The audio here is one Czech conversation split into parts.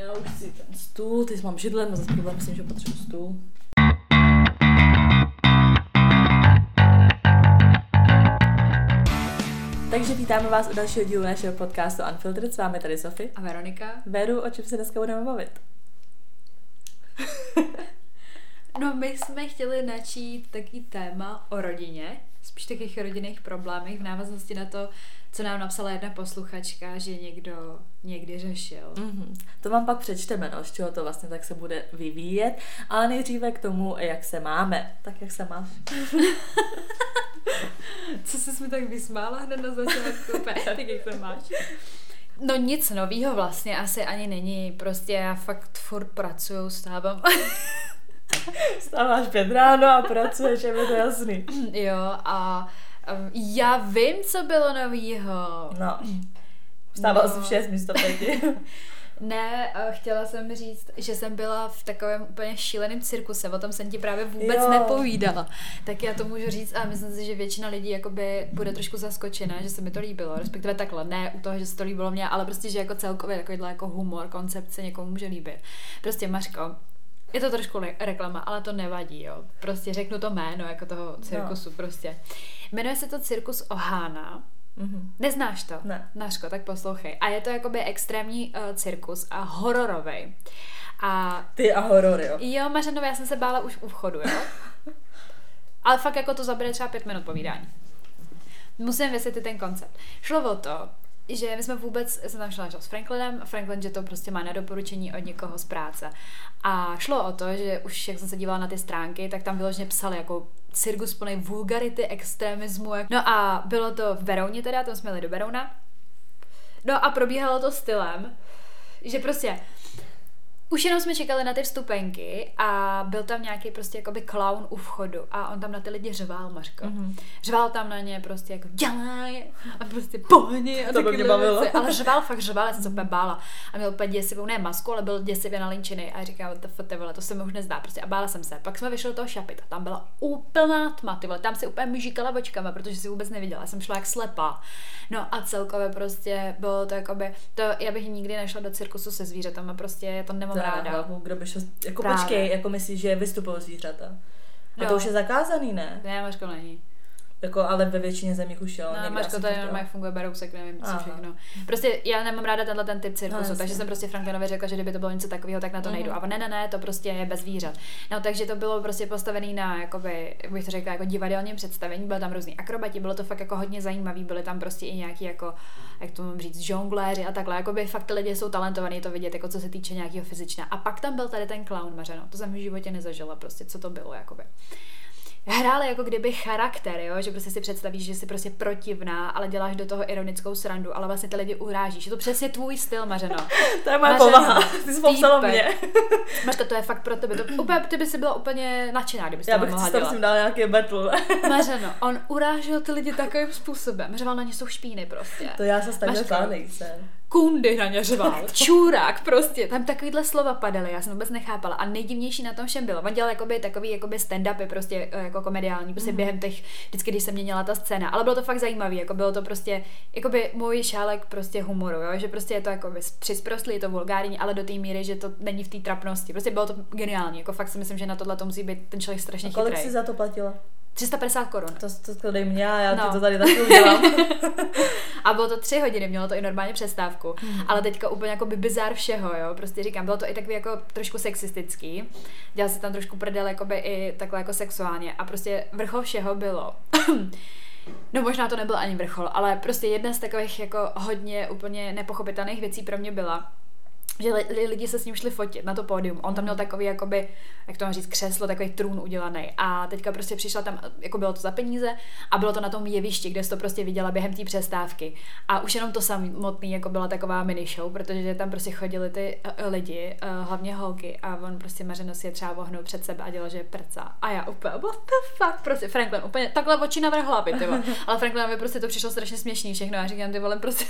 já už si ten stůl, ty mám židlem, a zase problém myslím, že potřebuji stůl. Takže vítáme vás u dalšího dílu našeho podcastu Unfiltered. S vámi tady Sofie. A Veronika? Veru, o čem se dneska budeme bavit? no my jsme chtěli načít taký téma o rodině, spíš takových rodinných problémech v návaznosti na to, co nám napsala jedna posluchačka, že někdo někdy řešil. Mm-hmm. To vám pak přečteme, no, z čeho to vlastně tak se bude vyvíjet, ale nejdříve k tomu, jak se máme. Tak jak se máš? co jsi mi tak vysmála hned na začátku? tak jak se máš? No nic novýho vlastně asi ani není, prostě já fakt furt pracuju, stávám. Stáváš pět ráno a pracuješ, je mi to jasný. Jo a já vím, co bylo novýho. No. Vstával no. jsem v 6 místo pěti. Ne, chtěla jsem říct, že jsem byla v takovém úplně šíleném cirkuse, o tom jsem ti právě vůbec jo. nepovídala. Tak já to můžu říct a myslím si, že většina lidí jakoby bude trošku zaskočena, že se mi to líbilo, respektive takhle, ne u toho, že se to líbilo mě, ale prostě, že jako celkově takovýhle jako humor, koncepce někomu může líbit. Prostě Mařko, je to trošku reklama, ale to nevadí, jo. Prostě řeknu to jméno jako toho cirkusu, no. prostě. Jmenuje se to Cirkus Ohana. Mm-hmm. Neznáš to? Ne. Naško, tak poslouchej. A je to jakoby extrémní uh, cirkus a hororový. A... Ty a horor, jo? Jo, Mařeno, já jsem se bála už u vchodu, jo? Ale fakt jako to zabere třeba pět minut povídání. Musím vysvětlit ten koncept. Šlo o to, že my jsme vůbec, jsem tam šla s Franklinem, Franklin, že to prostě má na doporučení od někoho z práce. A šlo o to, že už jak jsem se dívala na ty stránky, tak tam vyloženě psali jako cirkus plný vulgarity, extremismu. No a bylo to v Berouně teda, tam jsme jeli do Berouna. No a probíhalo to stylem, že prostě už jenom jsme čekali na ty vstupenky a byl tam nějaký prostě jakoby clown u vchodu a on tam na ty lidi řval, Mařko. Mm-hmm. Řval tam na ně prostě jako dělaj a prostě pohni a to by mě bavilo. Věci. Ale řval, fakt řval, já jsem se úplně bála. A měl úplně děsivou, ne masku, ale byl děsivě nalinčený a říkal, to, ty vole, to se mi už nezdá prostě a bála jsem se. Pak jsme vyšli do toho šapita, tam byla úplná tma, ty vole, tam si úplně myžíkala očkama, protože si vůbec neviděla, já jsem šla jak slepá. No a celkově prostě bylo to jakoby, to já bych nikdy nešla do cirkusu se zvířatama, prostě to nemám mám ráda. Hlavu, kdo by šel, jako Právě. počkej, jako myslíš, že vystupují zvířata. A jo. to už je zakázaný, ne? Ne, Mařko není. Jako, ale ve většině zemí už jo. No, Mařko, to je normálně funguje barousek, nevím, co všechno. Prostě já nemám ráda tenhle ten typ cirkusu, no, takže jsem prostě Franklinovi řekla, že kdyby to bylo něco takového, tak na to nejdu. Mm. A ne, ne, ne, to prostě je bez zvířat. No, takže to bylo prostě postavené na, jakoby, jak bych to řekla, jako divadelním představení, bylo tam různý akrobati, bylo to fakt jako hodně zajímavý, byly tam prostě i nějaký jako, jak to mám říct, žongléři a takhle, jakoby fakt ty lidi jsou talentovaní to vidět, jako co se týče nějakého fyzična. A pak tam byl tady ten clown Mařeno, to jsem v životě nezažila, prostě co to bylo, jakoby hráli jako kdyby charakter, jo? že prostě si představíš, že jsi prostě protivná, ale děláš do toho ironickou srandu, ale vlastně ty lidi urážíš. Je to přesně tvůj styl, Mařeno. to je moje povaha. Ty jsi popsala mě. Mařka, to je fakt pro tebe. To, úplně, ty by si byla úplně nadšená, kdyby Já bych mohla dělat. Já bych dala nějaký battle. Mařeno, on urážel ty lidi takovým způsobem. Řeval na ně jsou špíny prostě. To já se nejsem kundy na ně řval, čůrák prostě, tam takovýhle slova padaly, já jsem vůbec nechápala a nejdivnější na tom všem bylo, on dělal jakoby takový jakoby stand-upy prostě eh, jako komediální, prostě mm. během těch, vždycky, když se měnila ta scéna, ale bylo to fakt zajímavý, jako bylo to prostě, jakoby můj šálek prostě humoru, jo? že prostě je to jako přisprostlý, je to vulgární, ale do té míry, že to není v té trapnosti, prostě bylo to geniální, jako fakt si myslím, že na tohle to musí být ten člověk strašně chytrý. kolik jsi za to platila? 350 korun. To, to, to dej mě a já no. ti to tady taky udělám. a bylo to tři hodiny, mělo to i normálně přestávku. Hmm. Ale teďka úplně jako by bizar všeho, jo. Prostě říkám, bylo to i takový jako trošku sexistický. Dělal se tam trošku prdel jako by i takhle jako sexuálně. A prostě vrchol všeho bylo. No možná to nebyl ani vrchol, ale prostě jedna z takových jako hodně úplně nepochopitelných věcí pro mě byla, že lidi se s ním šli fotit na to pódium. On tam měl takový, jakoby, jak to mám říct, křeslo, takový trůn udělaný. A teďka prostě přišla tam, jako bylo to za peníze a bylo to na tom jevišti, kde jsi to prostě viděla během té přestávky. A už jenom to samotný, jako byla taková mini show, protože tam prostě chodili ty uh, lidi, uh, hlavně holky, a on prostě mařeno si je třeba vohnul před sebe a dělal, že je prca. A já úplně, what the fuck, prostě Franklin, úplně takhle oči navrh hlavy, ty Ale Franklinovi prostě to přišlo strašně směšný všechno. Já říkám, ty vole, prostě,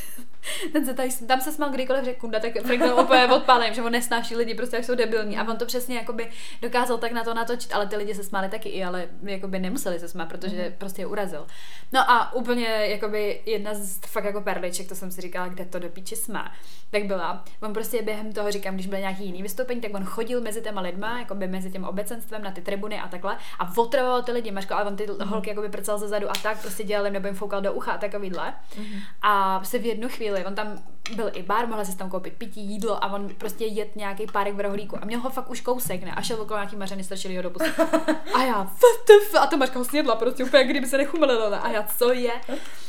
ten se tady, tam se smál kdykoliv řekl kunda, tak Franklin úplně odpálím, že on nesnáší lidi, prostě jak jsou debilní. A on to přesně jakoby dokázal tak na to natočit, ale ty lidi se smáli taky i, ale jakoby nemuseli se smát, protože mm. prostě je urazil. No a úplně jakoby jedna z fakt jako perliček, to jsem si říkala, kde to do píče smá, tak byla. On prostě během toho, říkám, když byl nějaký jiný vystoupení, tak on chodil mezi těma lidma, jakoby mezi tím obecenstvem na ty tribuny a takhle a otravoval ty lidi, Mařko, ale on ty mm. holky jakoby prcal ze zadu a tak prostě dělal nebo jim foukal do ucha a takovýhle. Mm. A prostě v jednu chvíli, on tam byl i bar, mohla si tam koupit pití, jídlo a on prostě jet nějaký párek v rohlíku a měl ho fakt už kousek, ne? A šel okolo nějaký mařeny, strčili ho do pusy. A já, ftf, a to Mařka ho snědla, prostě úplně, kdyby se nechumelila. A já, co je?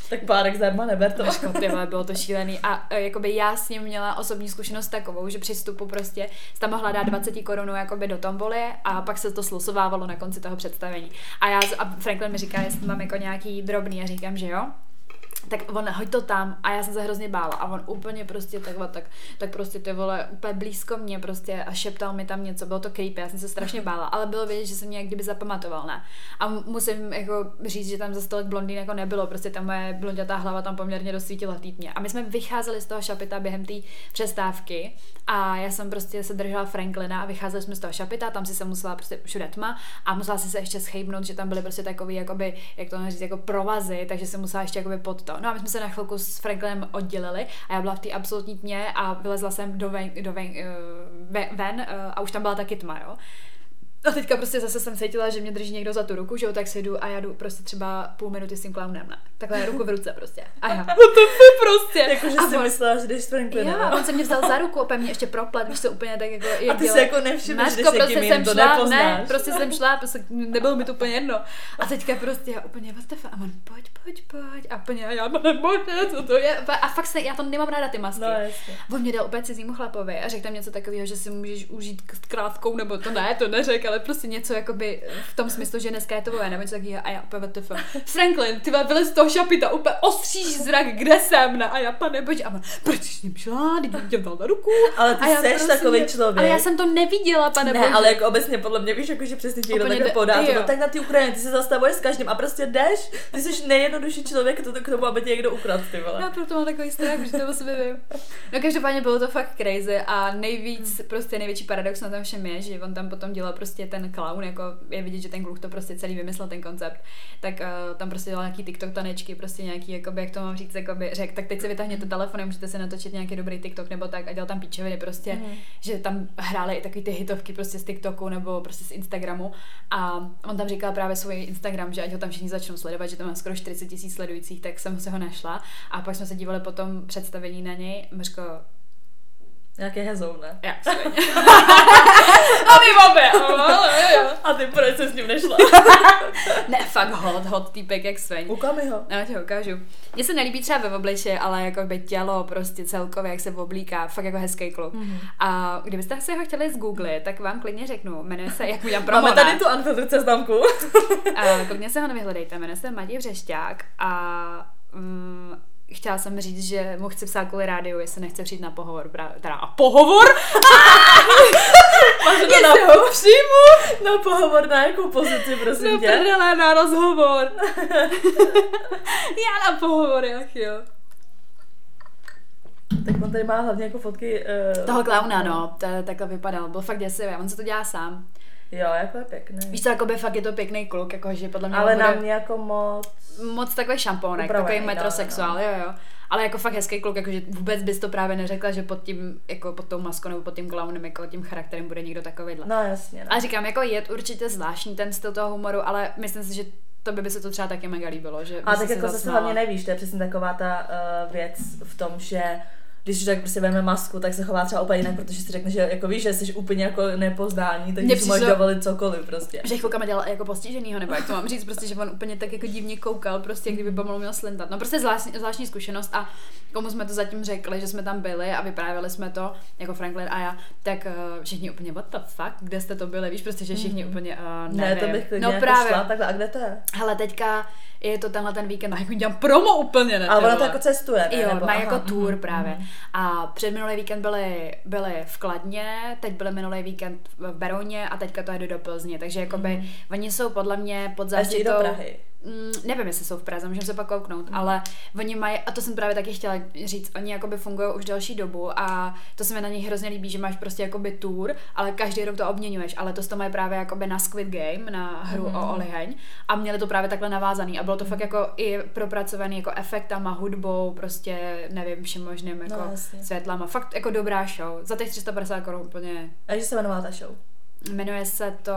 Tak párek zdarma neber to. Mařko, ty vole, bylo to šílený. A e, jakoby já s ním měla osobní zkušenost takovou, že při vstupu prostě tam mohla dát 20 korunů jakoby do tomboly a pak se to slosovávalo na konci toho představení. A já a Franklin mi říká, jestli mám jako nějaký drobný a říkám, že jo tak on hoď to tam. A já jsem se hrozně bála. A on úplně prostě takhle, tak, tak prostě ty vole úplně blízko mě prostě a šeptal mi tam něco, bylo to creepy, já jsem se strašně bála, ale bylo vidět, že jsem mě jak kdyby zapamatoval, ne? A musím jako říct, že tam za stolik blondýn jako nebylo, prostě ta moje blondětá hlava tam poměrně dosvítila týdně. A my jsme vycházeli z toho šapita během té přestávky. A já jsem prostě se držela Franklina a vycházeli jsme z toho šapita, tam si se musela prostě všude tma a musela si se ještě schejbnout, že tam byly prostě takový, jakoby, jak to říct, jako provazy, takže se musela ještě jakoby pod to. No a my jsme se na chvilku s Franklinem oddělili a já byla v té absolutní tmě a vylezla jsem do ven, do ven, uh, ven uh, a už tam byla taky tma, jo. A teďka prostě zase jsem cítila, že mě drží někdo za tu ruku, že jo, tak si jdu a já jdu prostě třeba půl minuty s tím clownem, ne? Takhle ruku v ruce prostě. A já, what the fuck prostě. Jako, že si on, myslela, že jdeš s. Já, on se mě vzal za ruku, opět mě ještě proplet, víš se úplně tak jako... Jak a ty si jako nevšimneš, že prostě jsem to šla, ne, prostě jsem šla, prostě nebylo mi to úplně jedno. A teďka prostě já úplně, what the fuck, a on, pojď, pojď, pojď. A úplně, já bože, co to je? A fakt se, já to nemám ráda ty masky. No, jasně. On mě dal opět cizímu chlapovi a řekl tam něco takového, že si můžeš užít krátkou, nebo to ne, to neřekl, ale prostě něco jakoby v tom smyslu, že dneska je to nebo něco takového a já úplně WTF. Franklin, ty byli z toho šapita, úplně ostříš zrak, kde jsem, ne? A já pane bože, a proč jsi šla, teď tě dal na ruku. Ale ty jsi prostě, takový člověk. Ale já jsem to neviděla, pane ne, bože. ale jako obecně podle mě víš, jako, že přesně ti někdo takhle podá, to, no, tak na ty Ukrajině, ty se zastavuješ s každým a prostě jdeš, ty jsi nejjednodušší člověk to, k tomu, aby tě někdo ukradl, ty vole. Já proto mám takový strach, že to o sobě vím. No každopádně bylo to fakt crazy a nejvíc, prostě největší paradox na tom všem je, že on tam potom dělal prostě ten clown, jako je vidět, že ten kluk to prostě celý vymyslel, ten koncept, tak uh, tam prostě dělal nějaký TikTok tanečky, prostě nějaký, jakoby, jak to mám říct, jakoby, řek, tak teď si vytáhněte telefon, můžete si natočit nějaký dobrý TikTok nebo tak a dělal tam píčeviny prostě, mm. že tam hrály i takový ty hitovky prostě z TikToku nebo prostě z Instagramu a on tam říkal právě svůj Instagram, že ať ho tam všichni začnou sledovat, že tam má skoro 40 tisíc sledujících, tak jsem se ho našla a pak jsme se dívali potom představení na něj, Mřko, Nějaký hezou, ne? Já, A my obě. A ty proč se s ním nešla? ne, fakt hot, hot týpek jak sveň. Ukáž mi ho. Já ti ho ukážu. Mně se nelíbí třeba ve obliče, ale jako by tělo prostě celkově, jak se oblíká, fakt jako hezký kluk. Mm-hmm. A kdybyste si ho chtěli zgooglit, tak vám klidně řeknu, jmenuje se, jak udělám promo, Máme tady tu unfiltered seznamku. a klidně se ho nevyhledejte, jmenuje se Matěj Břešťák a mm, chtěla jsem říct, že mu chci psát kvůli rádiu, jestli nechce přijít na pohovor. Právě, teda a pohovor? Máš to na, ho přijmu? na pohovor na jakou pozici, prosím no, tě? Prdele, na rozhovor. Já na pohovor, jak jo. Tak on tady má hlavně jako fotky... Uh, Toho klauna, no. To, takhle vypadal. Byl fakt děsivý. On se to dělá sám. Jo, jako je pěkný. Víš co, jako by fakt je to pěkný kluk, jako že podle mě Ale na mě jako moc... Moc takový šampónek, takový metrosexuál, no, no. jo, jo. Ale jako fakt hezký kluk, jakože vůbec bys to právě neřekla, že pod tím, jako pod tou maskou nebo pod tím clownem, jako tím charakterem bude někdo takovýhle. No jasně. No. Ale říkám, jako je určitě zvláštní ten styl toho humoru, ale myslím si, že to by, by se to třeba taky mega líbilo. Že a tak jako zase hlavně nevíš, to je přesně taková ta uh, věc v tom, že když tak prostě veme masku, tak se chová třeba úplně jinak, protože si řekne, že jako víš, že jsi úplně jako nepoznání, takže si můžeš dovolit cokoliv prostě. Že chvilkama dělal jako postiženýho, nebo jak to mám říct, prostě, že on úplně tak jako divně koukal, prostě kdyby pomalu měl slintat. No prostě zvláštní, zvláštní zkušenost a komu jsme to zatím řekli, že jsme tam byli a vyprávěli jsme to, jako Franklin a já, tak uh, všichni úplně, what the fuck, kde jste to byli, víš, prostě, že všichni mm. úplně, uh, nevím. Ne, to bych no, jako právě. šla, takhle, a kde to je? Hele, teďka je to tenhle ten víkend, jako dělám promo úplně, ne? Ale ona to jako cestuje, ne? Jo, nebo, má aha, jako tour mm, právě. Mm. A před minulý víkend byli, byli v Kladně, teď byli minulý víkend v Berouně a teďka to jde do Plzně, takže jakoby mm. oni jsou podle mě pod záštitou... do Prahy. Mm, nevím, jestli jsou v Praze, můžeme se pak kouknout, mm. ale oni mají, a to jsem právě taky chtěla říct, oni jakoby fungují už delší dobu a to se mi na nich hrozně líbí, že máš prostě jakoby tour, ale každý rok to obměňuješ, ale to to mají právě jakoby na Squid Game, na hru mm. o Oliheň a měli to právě takhle navázaný a bylo to mm. fakt jako i propracovaný jako efektama, hudbou, prostě nevím, všem možným jako no, světlama. Fakt jako dobrá show. Za těch 350 korun úplně. A jak se jmenovala ta show? Jmenuje se to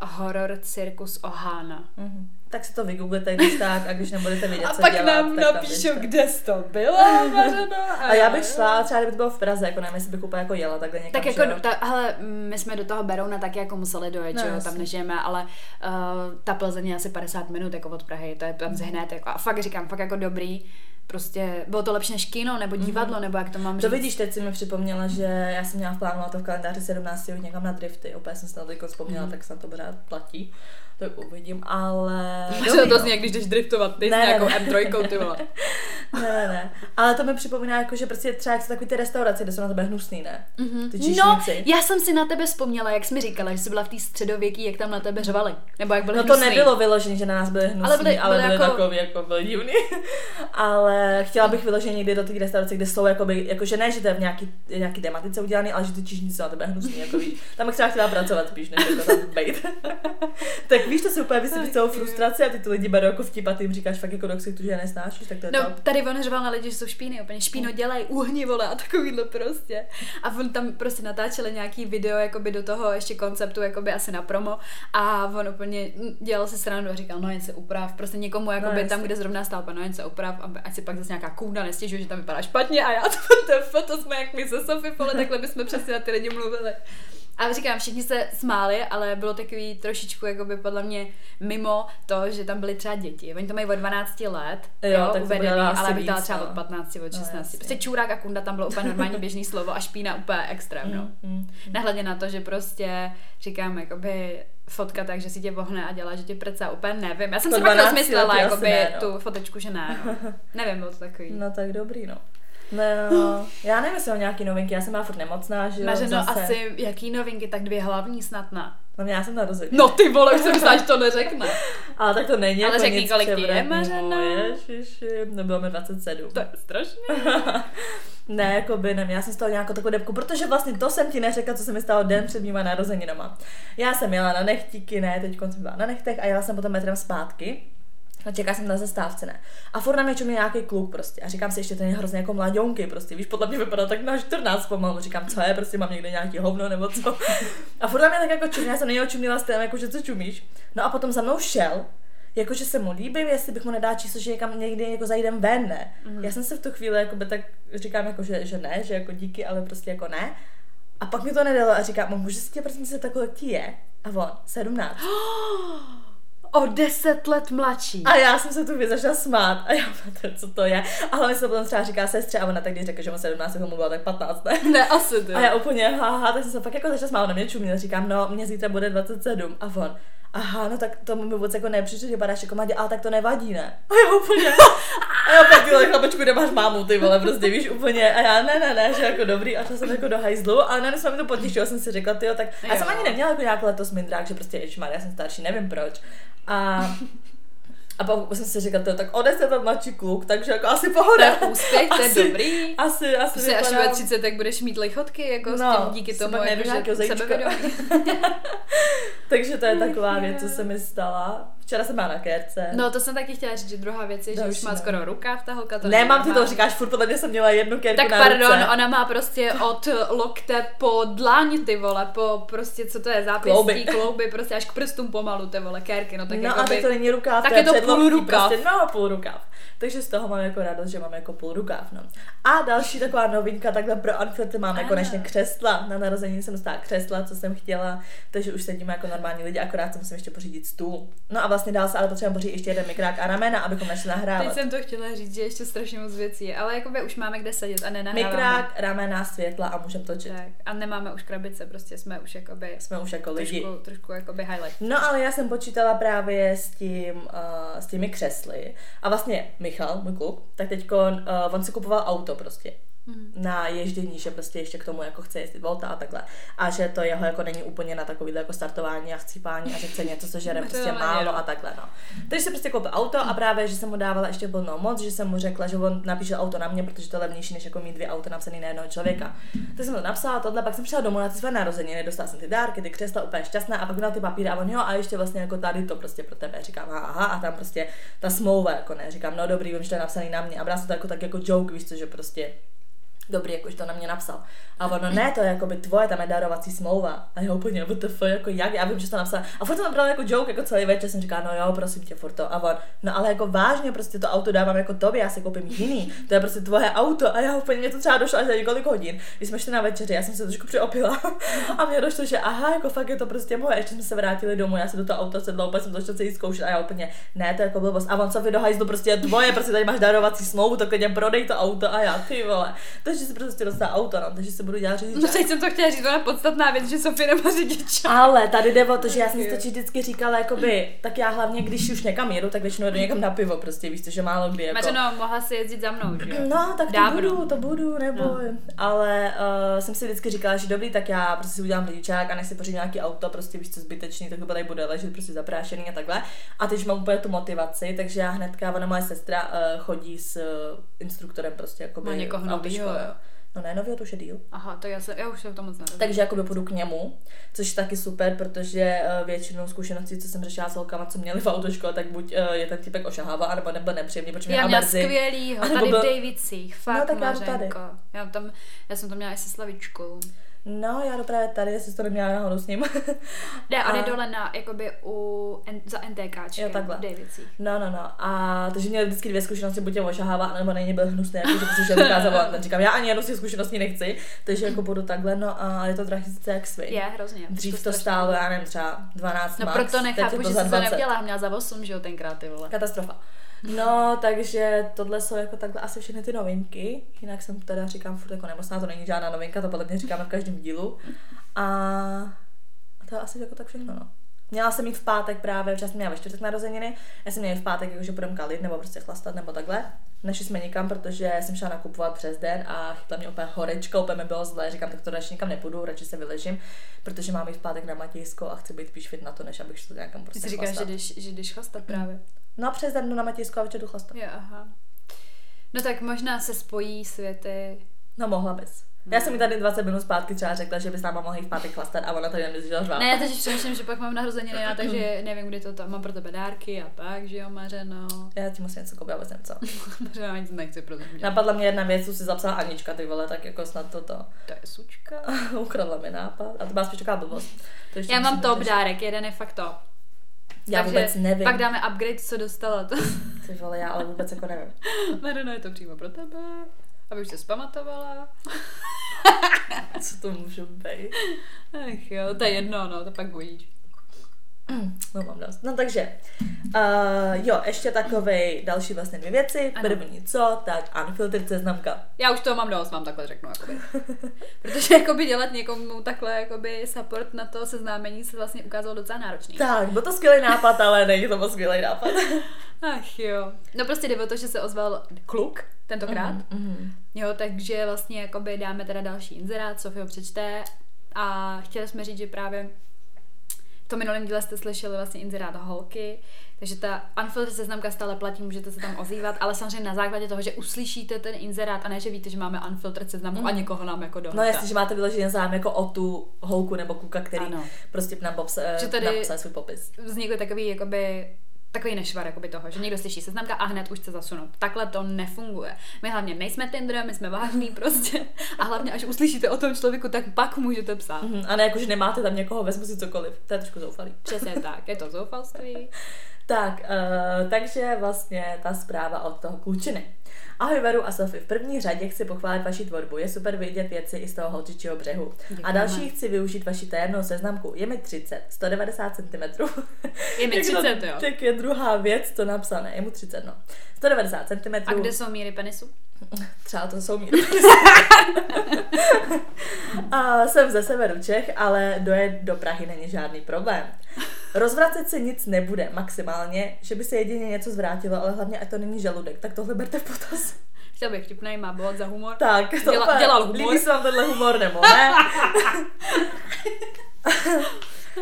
Horror Circus Ohana. Mm-hmm. Tak si to vygooglete, když tak, a když nebudete vědět, a co pak dělat, nám tak napíšou, kde jsi to byla, Mařeno. A, a já bych šla, třeba kdyby to bylo v Praze, jako nevím, jestli bych úplně jako jela takhle někam. Tak jako, ta, hele, my jsme do toho Berouna tak jako museli dojet, no, že jo, tam nežijeme, ale uh, ta Plzeň je asi 50 minut jako od Prahy, to je tam hned, jako, a fakt říkám, fakt jako dobrý prostě bylo to lepší než kino nebo mhm. divadlo, mm-hmm. nebo jak to mám říct. To vidíš, teď si mi připomněla, že já jsem měla v plánu to v kalendáři 17. někam na drifty, opět jsem se na to vzpomněla, mm-hmm. tak se na to pořád platí to uvidím, ale... Dobrý, to zní, jak když jdeš driftovat, ty ne, s nějakou ne. M3, ty vole. ne, ne, ne. Ale to mi připomíná, jako, že prostě třeba jak jsou takový ty restaurace, kde jsou na tebe hnusný, ne? Mm-hmm. Ty no, já jsem si na tebe vzpomněla, jak jsi mi říkala, že jsi byla v té středověký, jak tam na tebe řvali. Nebo jak byly No to hnusný. nebylo vyložené, že na nás byly hnusný, ale byly, ale byly, byly jako... takový, jako byly divný. ale chtěla bych vyloženě někdy do těch restaurací, kde jsou jakoby, jako, že ne, že to je v nějaký, nějaký tematice udělaný, ale že ty číšníci jsou na tebe hnusný, jako víš. Tam bych třeba chtěla pracovat spíš, než jako tam být. tak víš, to si úplně vysvětlí celou frustraci a ty ty lidi berou jako vtip a ty jim říkáš fakt jako do ksichtu, že nesnášíš, tak to je No, tady on řval na lidi, že jsou špíny, úplně špíno dělají, uhni vole a takovýhle prostě. A on tam prostě natáčeli nějaký video jakoby do toho ještě konceptu, jakoby asi na promo. A on úplně dělal si stranu a říkal, no jen se uprav, prostě někomu jakoby no, tam, kde zrovna stál pan, no jen se uprav, ať si pak zase nějaká kůda nestěžuje, že tam vypadá špatně. A já to, to, to, to jsme jak my se Sofie, takhle bychom přesně na ty lidi mluvili. A říkám, všichni se smáli, ale bylo takový trošičku, jakoby podle mě mimo to, že tam byly třeba děti. Oni to mají od 12 let, jo, jo tak uvedený, ale vytala třeba no. od 15, od 16. No, prostě čurák a kunda tam bylo úplně normální běžný slovo a špína úplně extrém, no. Mm, mm, mm. Nehledě na to, že prostě říkám, jakoby fotka tak, že si tě vohne a dělá, že tě prcá, úplně nevím. Já jsem si pak rozmyslela, jakoby ne, no. tu fotečku, že ne, no. nevím, bylo to takový. No tak dobrý, no. No, já nevím, jestli mám nějaký novinky, já jsem má furt nemocná, že jo, Mařeno, zase. asi jaký novinky, tak dvě hlavní snad na. No já jsem rozhodně. No ty vole, už jsem myslela, že to neřekne. Ale tak to není Ale jako řekni, kolik ti je. Ježiši, no bylo mi 27. To je strašně. ne, jako by nevím, já jsem z toho nějakou takovou debku, protože vlastně to jsem ti neřekla, co se mi stalo den před mýma narozeninama. Já jsem jela na nechtíky, ne, teď jsem byla na nechtech a jela jsem potom metrem zpátky a čeká jsem na zastávce, ne. A furt na mě čumí nějaký kluk prostě. A říkám si, ještě ten je hrozně jako mladionky prostě. Víš, podle mě vypadá tak na 14 pomalu. Říkám, co je, prostě mám někde nějaký hovno nebo co. A furt na mě tak jako čumí, já jsem na něho čumila s jako že co čumíš. No a potom za mnou šel, jakože se mu líbím, jestli bych mu nedal číslo, že někam někdy jako zajdem ven, ne. Mm-hmm. Já jsem se v tu chvíli jako by tak říkám, jako, že, že ne, že jako díky, ale prostě jako ne. A pak mi to nedalo a říkám, můžu si tě prosím se takhle ti je? A on, 17. o deset let mladší. A já jsem se tu začala smát a já to, co to je. A hlavně se potom třeba říká sestře a ona tak když řekla, že má 17, tomu bylo tak 15, ne? Ne, asi ty. A já úplně, haha, tak jsem se fakt jako začala smát, na mě čumí, říkám, no, mě zítra bude 27 a on, aha, no tak to mi vůbec jako nepřišlo, že padáš jako mladě, ale tak to nevadí, ne? A já úplně, a já pak tyhle chlapečku, kde máš mámu, ty vole, prostě víš úplně, a já ne, ne, ne, že jako dobrý, a šla jsem jako do hajzlu, ale ne, jsem mi to potěšila, jsem si řekla, ty tak, a já jsem ani neměla jako nějak letos mindrák, že prostě, ježišmar, já jsem starší, nevím proč. A a pak jsem si říkala, tak o deset let mladší kluk, takže jako asi pohoda. To je úspěch, to je dobrý. Asi, asi prostě až ve 30, tak budeš mít lichotky, jako no, s tím díky tomu, jako, že takže to je taková věc, co se mi stala. Včera jsem byla na kérce. No, to jsem taky chtěla říct, že druhá věc je, že už má skoro rukáv ta holka. To Nemám, ty to říkáš, furt podle mě jsem měla jednu kérku Tak na pardon, ruce. ona má prostě od lokte po dláň, ty vole, po prostě, co to je, zápěstí, klouby, klouby prostě až k prstům pomalu, ty vole, kérky, no tak No a tak to není rukáv, tak je to půl rukáv. Prostě, no, půl rukáv. Takže z toho mám jako radost, že mám jako půl rukáv, no. A další taková novinka, takhle pro Anflety máme konečně křesla. Na narození jsem dostala křesla, co jsem chtěla, takže už sedíme jako normální lidi, akorát jsem musím ještě pořídit stůl. No a vlastně dál se ale potřebujeme pořídit ještě jeden mikrák a ramena, abychom našli nahrávat. Teď jsem to chtěla říct, že ještě strašně moc věcí, ale jakoby už máme kde sedět a nenahráváme. Mikrák, ramena, světla a můžeme točit. Tak. A nemáme už krabice, prostě jsme už jakoby... Jsme už jako lidi. Trošku, trošku jakoby highlight. No ale já jsem počítala právě s tím, uh, s těmi křesly. A vlastně Michal, můj kluk, tak teď uh, on si kupoval auto prostě. Hmm. na ježdění, že prostě ještě k tomu jako chce jezdit volta a takhle. A že to jeho jako není úplně na takový jako startování a chcípání a že chce něco, co žere prostě málo a takhle. No. Takže jsem prostě koupil auto a právě, že jsem mu dávala ještě plnou moc, že jsem mu řekla, že on napíše auto na mě, protože to je levnější, než jako mít dvě auta napsané na jednoho člověka. Tak jsem to napsala, tohle, pak jsem přišla domů na ty své narozeniny, dostala jsem ty dárky, ty křesla úplně šťastná a pak měla ty papíry a on jo a ještě vlastně jako tady to prostě pro tebe. Říkám, aha, a tam prostě ta smlouva, jako ne, říkám, no dobrý, vím, že to je napsaný na mě a brala to jako tak jako joke, víš co, že prostě dobrý, jak už to na mě napsal. A ono, ne, to je jako by tvoje, tam je darovací smlouva. A já úplně, WTF, jako jak, já vím, že to napsal. A furt to bral jako joke, jako celý večer jsem říkala, no jo, prosím tě, furt to. A on, no ale jako vážně, prostě to auto dávám jako tobě, já si koupím jiný. To je prostě tvoje auto. A já úplně, mě to třeba došlo až za několik hodin. Když jsme šli na večeři, já jsem se trošku přeopila. a mě došlo, že aha, jako fakt je to prostě moje. Ještě jsme se vrátili domů, já se do toho auta sedla, úplně jsem to chtěla zkoušet a já úplně, ne, to je jako blbost. A on co vy do hajzlu, prostě tvoje, prostě tady máš darovací smlouvu, to klidně prodej to auto a já, ty vole. Takže si prostě dostala auto, no, takže se budu dělat řidič. No teď jsem to chtěla říct, ona podstatná věc, že Sofie nemá řidič. Ale tady jde o to, že já jsem si to vždycky říkala, jakoby, tak já hlavně, když už někam jedu, tak většinou jedu někam na pivo, prostě víš, že málo kdy. Jako... no, mohla si jezdit za mnou, že No, tak to Dávno. budu, to budu, nebo. No. Ale uh, jsem si vždycky říkala, že dobrý, tak já prostě si udělám řidičák a nechci pořídit nějaký auto, prostě víš, co zbytečný, tak to tady bude ležet prostě zaprášený a takhle. A teď mám úplně tu motivaci, takže já hnedka, ona moje sestra uh, chodí s uh, instruktorem prostě jako by někoho novýho, jo. No ne, nový to už je díl. Aha, to já, se, já už se v tom moc nevím. Takže jako půjdu k němu, což je taky super, protože uh, většinou zkušeností, co jsem řešila s holkama, co měli v autoškole, tak buď uh, je ten typek ošahává, nebo nebyl nepříjemný, protože já měla skvělýho, tady byl... v Davicích, fakt no, tak já, tady. Já, tam, já jsem to měla i se Slavičkou. No, já jdu právě tady, jestli to neměla náhodou s ním. Ne, on je dole na, jakoby u, za NTK. Jo, takhle. No, no, no. A takže měl vždycky dvě zkušenosti, buď tě ošahává, nebo není byl hnusný, jako, že prostě dokázal ten říkám, já ani jednu z těch zkušeností nechci, takže jako budu takhle, no a je to sice jak svý. Je, hrozně. Dřív to, to stálo, já nevím, třeba 12 No max, proto nechápu, že jsi to neudělala, měla za 8, že jo, tenkrát, ty vole. Katastrofa. No, takže tohle jsou jako takhle asi všechny ty novinky. Jinak jsem teda říkám furt jako nemocná, to není žádná novinka, to podle mě říkáme v každém dílu. A, a to je asi jako tak všechno, no. Měla jsem mít v pátek právě, včas měla ve čtvrtek narozeniny, já jsem měla v pátek, jakože budeme kalit nebo prostě chlastat nebo takhle. Nešli jsme nikam, protože jsem šla nakupovat přes den a chytla mě úplně horečka, úplně mi bylo zlé, říkám, tak to radši nikam nepůjdu, radši se vyležím, protože mám jít v pátek na Matějsko a chci být spíš fit na to, než abych šla někam prostě Ty říkáš, že jdeš, že jdeš chlastat právě. No a přes den na Matějsku a večer jdu chlastat. Jo, aha. No tak možná se spojí světy. No mohla bys. No. Já jsem mi tady 20 minut zpátky třeba řekla, že bys náma mohla jít v pátek chlastat a ona tady nemyslí, že Ne, já teď přemýšlím, že pak mám narozeniny, já, takže nevím, kdy to tam mám pro tebe dárky a tak, že jo, Mařeno. Já ti musím něco koupit, ale co. já nic nechci pro Napadla mě jedna věc, co si zapsala Anička, ty vole, tak jako snad toto. To je sučka. Ukradla mi nápad. A to byla spíš taková blbost. Já mám top dárek, jeden je fakt to. Já Takže vůbec nevím. Pak dáme upgrade, co dostala. To. Ty vole, já ale vůbec jako nevím. Marino, je to přímo pro tebe. Aby už se zpamatovala. co to může být? Ach jo, to je jedno, no, to pak bojíš. No mám dost. No takže, uh, jo, ještě takové další vlastně dvě věci. Ano. První co, tak unfiltered seznamka. Já už to mám dost, mám takhle řeknu. Jakoby. Protože jakoby dělat někomu takhle jakoby support na to seznámení se vlastně ukázalo docela náročný. Tak, byl to skvělý nápad, ale není to moc skvělý nápad. Ach jo. No prostě jde o to, že se ozval kluk tentokrát. Mm-hmm. Jo, takže vlastně jakoby dáme teda další inzerát, Sofie ho přečte a chtěli jsme říct, že právě to minulém díle jste slyšeli vlastně inzerát holky, takže ta unfiltered seznamka stále platí, můžete se tam ozývat, ale samozřejmě na základě toho, že uslyšíte ten inzerát a ne, že víte, že máme unfiltered seznamku mm. a někoho nám jako dohodá. No jestli, máte vyložený zájem jako o tu holku nebo kluka, který ano. prostě nám že tady napsal svůj popis. Vznikl takový jakoby takový nešvar jakoby toho, že někdo slyší seznamka a hned už chce zasunout. Takhle to nefunguje. My hlavně nejsme Tinder, my jsme vážní prostě. A hlavně, až uslyšíte o tom člověku, tak pak můžete psát. Mm-hmm. A ne jako, že nemáte tam někoho, vezmu si cokoliv. To je trošku zoufalý. Přesně tak, je to zoufalství. Tak, uh, takže vlastně ta zpráva od toho klučiny. Ahoj Veru a Sofie, v první řadě chci pochválit vaši tvorbu, je super vidět věci i z toho holčičího břehu. Děkujeme. A další chci využít vaši tajemnou seznamku. Je mi 30, 190 cm. Je mi 30, jo. Tak je druhá věc, co napsané, je mu 30, no. 190 cm. A kde jsou míry penisu? Třeba to jsou míry a jsem ze severu Čech, ale dojet do Prahy není žádný problém. Rozvracet se nic nebude, maximálně, že by se jedině něco zvrátilo, ale hlavně, ať to není žaludek, tak tohle berte v potaz. Chtěl bych vtipnej, má bod za humor. Tak, to Děla, dělal humor. Líbí se vám tenhle humor, nebo ne?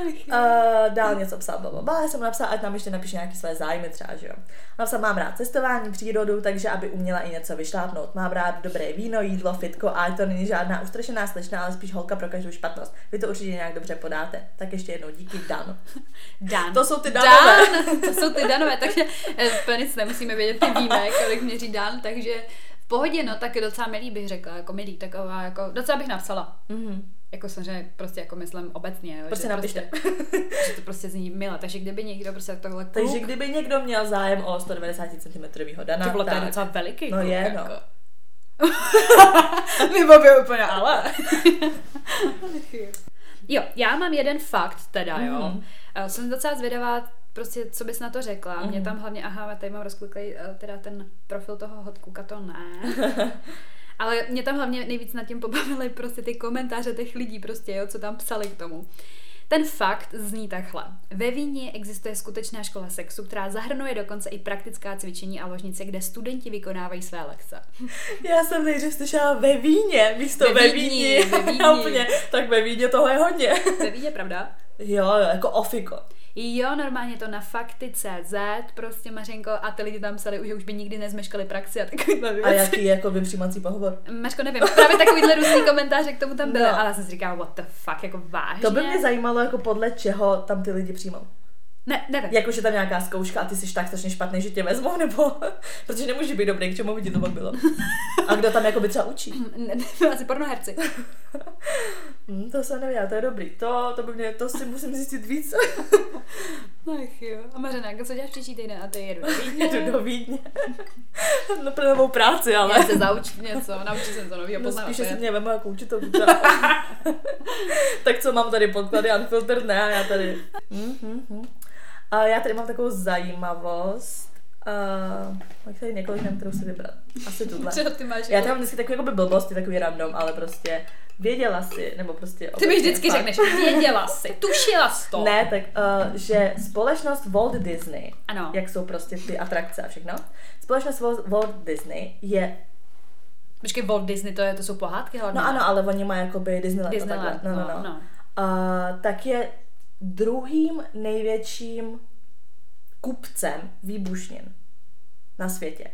Uh, dál něco psal, bla, bla, bla. Já jsem mu napsala, ať nám ještě napíše nějaké své zájmy třeba, že jo. Napsal, mám rád cestování, přírodu, takže aby uměla i něco vyšlápnout. Mám rád dobré víno, jídlo, fitko a to není žádná ustrašená slečna, ale spíš holka pro každou špatnost. Vy to určitě nějak dobře podáte. Tak ještě jednou díky, Dan. Dan. To jsou ty Danové. Dan, to jsou ty Danové, takže eh, nic nemusíme vědět, ty víme, kolik měří Dan, takže v pohodě, no tak docela milý bych řekla, jako milý, taková, jako docela bych napsala. Mhm. Jako samozřejmě prostě jako myslím obecně, jo, Prostě že, napište. prostě, že to prostě zní milé, takže kdyby někdo prostě tohle kluk, Takže kdyby někdo měl zájem o 190 cm Dana, to bylo to tak docela veliký No kluk, je, jako. no. Vybavě úplně ale. jo, já mám jeden fakt teda, jo. Mhm. Mm-hmm. Jsem docela zvědavá, prostě, co bys na to řekla. Mm-hmm. Mě Mhm. tam hlavně, aha, tady mám rozkliklej eh, teda ten profil toho hotkuka, to ne. Ale mě tam hlavně nejvíc nad tím pobavily prostě ty komentáře těch lidí prostě, jo, co tam psali k tomu. Ten fakt zní takhle. Ve Víně existuje skutečná škola sexu, která zahrnuje dokonce i praktická cvičení a ložnice, kde studenti vykonávají své lekce. Já jsem nejdřív slyšela ve víně, místo Ve ve, Vídni, víni. ve úplně, tak ve víně toho je hodně. Ve Víně, pravda? Jo, jo, jako ofiko. Jo, normálně to na fakty.cz, prostě Mařenko, a ty lidi tam psali, že už by nikdy nezmeškali praxi a takovýhle věci. A jaký jako vypřijímací pohovor? Mařko, nevím, právě takovýhle různý komentáře k tomu tam byly, No. ale já jsem si říkala, what the fuck, jako vážně? To by mě zajímalo, jako podle čeho tam ty lidi přijmou. Ne, nevím. Jako, že tam nějaká zkouška a ty jsi tak strašně špatný, že tě vezmou, nebo... Protože nemůže být dobrý, k čemu by ti to pak bylo. A kdo tam jako by třeba učí? Ne, ne, asi pornoherci. Hm, to jsem nevěděla, to je dobrý. To, to by mě, to si musím zjistit víc. Ach jo. A Mařena, co děláš příští týden? A ty jedu do Vídně. Jdu do Vídně. no pro novou práci, ale... Já se zaučit něco, naučit se to nového No, spíše si mě vemu jako učitelku. tak co mám tady podklady, unfiltered, ne, a já tady. Mm-hmm. A já tady mám takovou zajímavost. Uh, mám tady několik, na kterou si vybrat. Asi tuhle. Co ty máš? Já tam mám vždycky takové jako blbosti, takový random, ale prostě věděla si, nebo prostě... Ty mi vždycky fakt. řekneš, věděla jsi, tušila jsi to. Ne, tak uh, že společnost Walt Disney, Ano. jak jsou prostě ty atrakce a všechno, společnost Walt, Disney je Počkej, Walt Disney, to, je, to jsou pohádky hlavně. No ano, ale oni mají jakoby Disneyland. Disneyland, takhle. No, no, no. no. Uh, tak je druhým největším kupcem výbušnin na světě.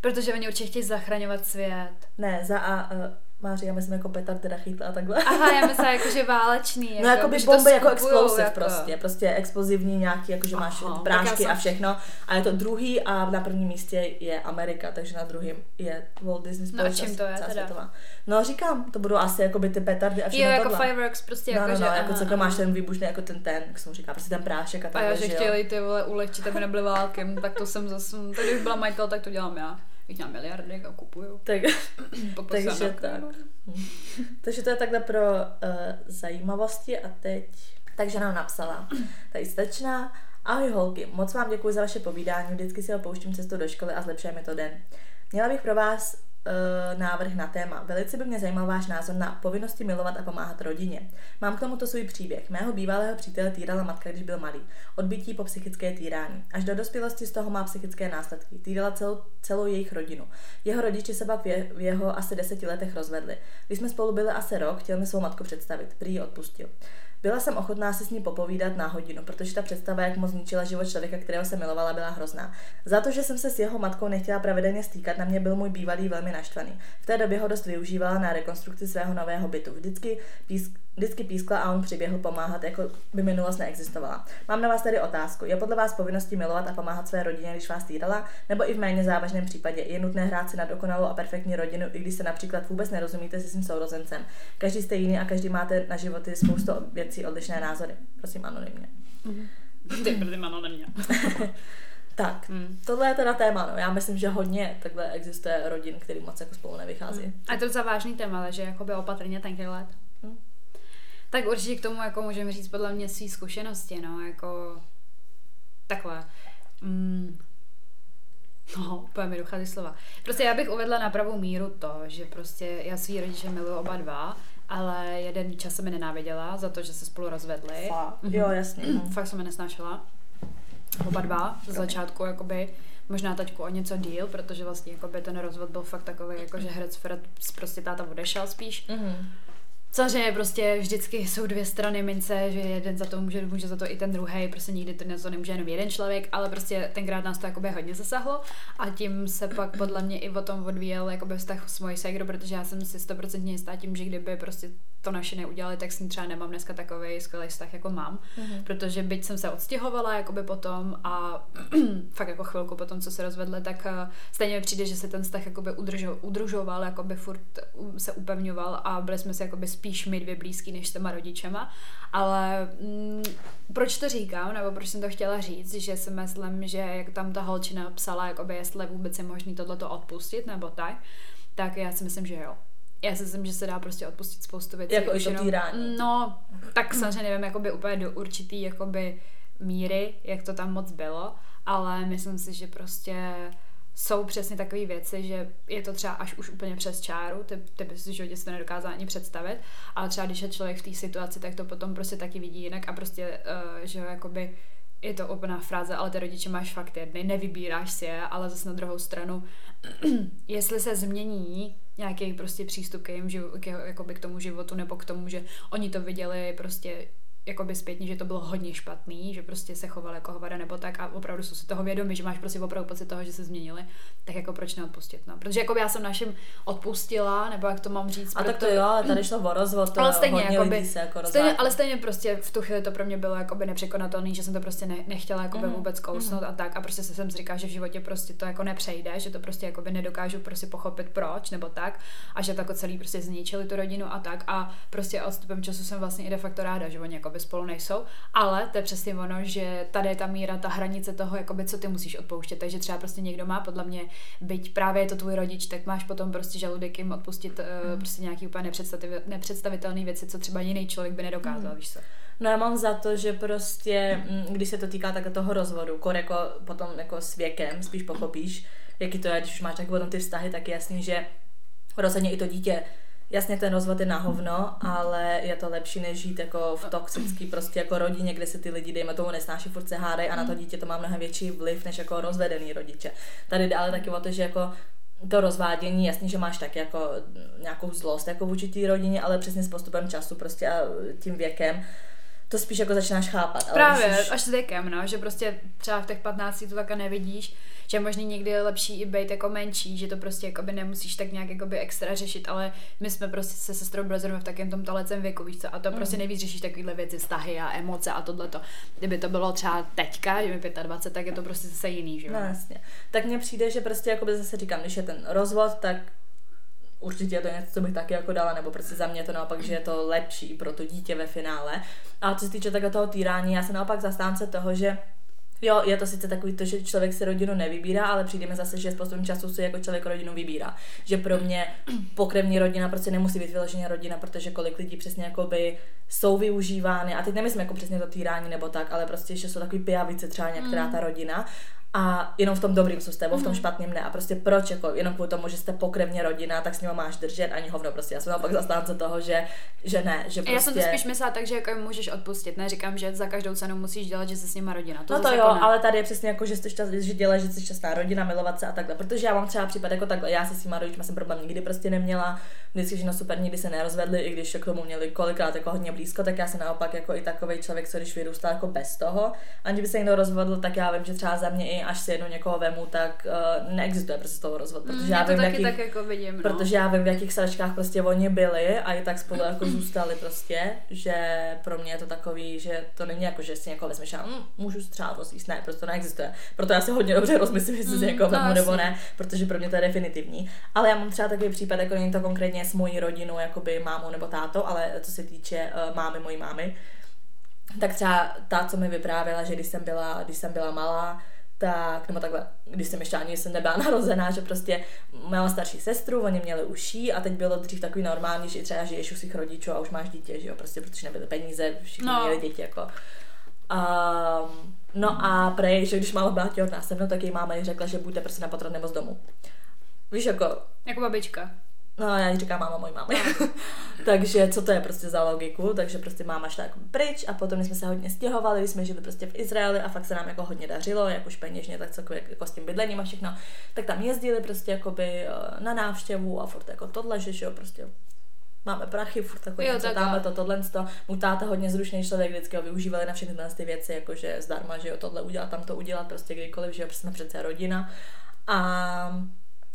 Protože oni určitě chtějí zachraňovat svět. Ne, za a uh, Máří, já myslím jako petard teda chytla a takhle. Aha, já myslím jako, že válečný. No jako by že to bomby jako explosive jako. prostě, prostě explozivní nějaký, jako že máš Aha, prášky já a jsem- všechno. A je to druhý a na prvním místě je Amerika, takže na druhém je Walt Disney No a společnost. čím to je teda? světová. No říkám, to budou asi jako by ty petardy a všechno Jo, jako tohle. fireworks, prostě No, jako, no, že... no, jako aha, co aha. máš ten výbušný, jako ten ten, jak se mu říká, prostě ten prášek a A takhle, já, že jo. chtěli ty vole ulehčit, aby nebyly války, no, tak to jsem zase, tady bych byla majitel, tak to dělám já. Bych měla miliardy a kupuju. Tak, takže tak. jako-. Takže to je takhle pro uh, zajímavosti a teď... Takže nám napsala tady stečná. Ahoj holky, moc vám děkuji za vaše povídání, vždycky si ho pouštím cestu do školy a zlepšuje mi to den. Měla bych pro vás uh, návrh na téma. Velice by mě zajímal váš názor na povinnosti milovat a pomáhat rodině. Mám k tomuto svůj příběh. Mého bývalého přítele týrala matka, když byl malý. Odbytí po psychické týrání. Až do dospělosti z toho má psychické následky. Týrala celou, celou jejich rodinu. Jeho rodiče se pak v, je, v jeho asi deseti letech rozvedli. Když jsme spolu byli asi rok, chtěl mi svou matku představit. Prý ji odpustil. Byla jsem ochotná si s ní popovídat na hodinu, protože ta představa, jak moc zničila život člověka, kterého se milovala, byla hrozná. Za to, že jsem se s jeho matkou nechtěla pravidelně stýkat, na mě byl můj bývalý velmi naštvaný. V té době ho dost využívala na rekonstrukci svého nového bytu. Vždycky, písk, vždycky pískla a on přiběhl pomáhat, jako by minulost neexistovala. Mám na vás tady otázku. Je podle vás povinností milovat a pomáhat své rodině, když vás týrala? Nebo i v méně závažném případě je nutné hrát si na dokonalou a perfektní rodinu, i když se například vůbec nerozumíte se svým sourozencem? Každý jste jiný a každý máte na životy spoustu věcí odlišné názory. Prosím, anonymně. Ty brdy, ano, neměl. Tak, Hmm. tohle je teda téma, no. Já myslím, že hodně takhle existuje rodin, který moc jako spolu nevychází. A je to docela vážný téma, ale že jakoby opatrně tenkrát let. Hmm. Tak určitě k tomu jako můžeme říct podle mě svý zkušenosti, no, jako takhle. Mm. No, úplně mi dochází slova. Prostě já bych uvedla na pravou míru to, že prostě já svý rodiče miluji oba dva, ale jeden čas jsem mi nenáviděla za to, že se spolu rozvedli. Fakt? Jo, jasně. Fakt jsem je nesnášela. oba dva z začátku, jakoby možná taťku o něco díl, protože vlastně jakoby ten rozvod byl fakt takový, jako že herec Fred prostě táta odešel spíš. Mm-hmm. Samozřejmě prostě vždycky jsou dvě strany mince, že jeden za to může, může za to i ten druhý, prostě nikdy to, to nemůže jenom jeden člověk, ale prostě tenkrát nás to jakoby hodně zasahlo a tím se pak podle mě i o tom odvíjel jakoby vztah s mojí ségrou, protože já jsem si stoprocentně jistá tím, že kdyby prostě to naše neudělali, tak s ní třeba nemám dneska takový skvělý vztah, jako mám. Mm-hmm. Protože byť jsem se odstěhovala jakoby potom a fakt jako chvilku potom, co se rozvedli, tak uh, stejně mi přijde, že se ten vztah jakoby udržo, udržoval, jakoby furt se upevňoval a byli jsme si jakoby spíš my dvě blízký než s těma rodičema. Ale mm, proč to říkám, nebo proč jsem to chtěla říct, že si myslím, že jak tam ta holčina psala, jakoby jestli vůbec je možný tohleto odpustit, nebo tak, tak já si myslím, že jo já si myslím, že se dá prostě odpustit spoustu věcí. Jako to týrání. No, tak samozřejmě nevím, jakoby úplně do určitý jakoby míry, jak to tam moc bylo, ale myslím si, že prostě jsou přesně takové věci, že je to třeba až už úplně přes čáru, ty, ty bys si v životě si to nedokázal ani představit, ale třeba když je člověk v té situaci, tak to potom prostě taky vidí jinak a prostě, uh, že jo, jakoby je to úplná fráze, ale ty rodiče máš fakt jedny, nevybíráš si je, ale zase na druhou stranu, jestli se změní nějaký prostě přístup k, jim, k, jakoby k tomu životu nebo k tomu, že oni to viděli prostě jakoby zpětně, že to bylo hodně špatný, že prostě se choval jako hovada nebo tak a opravdu jsou si toho vědomi, že máš prostě opravdu pocit toho, že se změnili, tak jako proč neodpustit, no. Protože jako já jsem našim odpustila, nebo jak to mám říct. A proto... tak to jo, ale tady šlo o rozvod, ale stejně, hodně jakoby, lidí se jako stejně, ale stejně prostě v tu chvíli to pro mě bylo jakoby nepřekonatelný, že jsem to prostě ne, nechtěla jakoby mm. vůbec kousnout mm. a tak a prostě se jsem říkala, že v životě prostě to jako nepřejde, že to prostě jakoby nedokážu prostě pochopit proč nebo tak a že to jako celý prostě zničili tu rodinu a tak a prostě odstupem času jsem vlastně i de facto ráda, že oni jako jakoby spolu nejsou, ale to je přesně ono, že tady je ta míra, ta hranice toho, jakoby, co ty musíš odpouštět. Takže třeba prostě někdo má podle mě, byť právě je to tvůj rodič, tak máš potom prostě žaludek jim odpustit mm. prostě nějaký úplně nepředstavitelné věci, co třeba jiný člověk by nedokázal, mm. víš co. No já mám za to, že prostě, mm, když se to týká tak toho rozvodu, kor jako potom jako s věkem spíš pochopíš, jaký to je, když už máš tak potom ty vztahy, tak je jasný, že rozhodně i to dítě Jasně, ten rozvod je na hovno, ale je to lepší, než žít jako v toxický prostě jako rodině, kde se ty lidi, dejme tomu, nesnáší, furt se hádají a na to mm. dítě to má mnohem větší vliv, než jako rozvedený rodiče. Tady jde ale taky o to, že jako to rozvádění, jasně, že máš tak jako nějakou zlost jako vůči té rodině, ale přesně s postupem času prostě a tím věkem to spíš jako začínáš chápat. Ale Právě, už... až s věkem, no, že prostě třeba v těch 15 to také nevidíš, že možný někdy je lepší i být jako menší, že to prostě jakoby nemusíš tak nějak jakoby extra řešit, ale my jsme prostě se sestrou Brozorem v takém tom talecem věku, víš co, a to mm. prostě nejvíc řešíš takovéhle věci, vztahy a emoce a tohleto. Kdyby to bylo třeba teďka, že mi 25, tak je to prostě zase jiný, že jo. No, jasně. Tak mně přijde, že prostě jakoby zase říkám, když je ten rozvod, tak určitě je to něco, co bych taky jako dala, nebo prostě za mě to naopak, že je to lepší pro to dítě ve finále. A co se týče takhle toho týrání, já jsem naopak zastánce toho, že Jo, je to sice takový to, že člověk si rodinu nevybírá, ale přijde mi zase, že s postupem času si jako člověk rodinu vybírá. Že pro mě pokrevní rodina prostě nemusí být vyloženě rodina, protože kolik lidí přesně jakoby jsou využívány. A teď nemyslím jako přesně to týrání nebo tak, ale prostě, že jsou takový pijavice třeba některá mm. ta rodina a jenom v tom dobrým jsou s tebou, mm. v tom mhm. špatným ne. A prostě proč, jako jenom kvůli tomu, že jste pokrevně rodina, tak s ním máš držet ani hovno. Prostě já jsem naopak zastánce toho, že, že ne. Že prostě... Já jsem to spíš myslela tak, že jako můžeš odpustit. Ne, říkám, že za každou cenu musíš dělat, že se s nima rodina. To no to jo, jako ale tady je přesně jako, že, jsi šťast, že děláš, že jsi šťastná rodina, milovat se a takhle. Protože já mám třeba případ jako takhle, já se s těma rodičima jsem problém nikdy prostě neměla. Vždycky všechno super, nikdy se nerozvedli, i když k tomu měli kolikrát jako hodně blízko, tak já se naopak jako i takový člověk, co když vyrůstal jako bez toho, aniž by se někdo rozvedl, tak já vím, že třeba za mě i až se jednou někoho vemu, tak uh, neexistuje prostě toho rozvod, protože mm, já, vím, jaký, tak jako vidím, no. protože já vím, v jakých sračkách prostě oni byli a i tak spolu jako zůstali prostě, že pro mě je to takový, že to není jako, že si někoho vezmeš a mm, můžu třeba rozjíst, ne, prostě to neexistuje. Proto já si hodně dobře rozmyslím, jestli mm, si někoho vezmu nebo ne, protože pro mě to je definitivní. Ale já mám třeba takový případ, jako není to konkrétně s mojí rodinou, jakoby mámou nebo tátou, ale co se týče uh, mámy, mojí mámy, tak třeba ta, co mi vyprávěla, že když jsem byla, když jsem byla malá, tak, nebo takhle, když jsem ještě ani jsem nebyla narozená, že prostě měla starší sestru, oni měli uší a teď bylo dřív takový normální, že třeba žiješ u svých rodičů a už máš dítě, že jo, prostě protože nebyly peníze, všichni no. měli děti, jako. Um, no a prej, že když máma byla těhotná se mnou, tak její máma jí řekla, že buďte prostě na patronné z domu. Víš, jako... Jako babička. No, já jí říkám máma mojí mámy. takže co to je prostě za logiku? Takže prostě máma šla jako pryč a potom jsme se hodně stěhovali, jsme žili prostě v Izraeli a fakt se nám jako hodně dařilo, jak už peněžně, tak celkově jako s tím bydlením a všechno. Tak tam jezdili prostě jakoby eh, na návštěvu a furt jako tohle, že jo, prostě máme prachy, furt takové něco, tamhle to, tohle, to. Můj táta hodně zrušný člověk, vždycky ho využívali na všechny ty věci, jakože zdarma, že jo, tohle udělat, tam to udělat, prostě kdykoliv, že jo, jsme přece rodina. A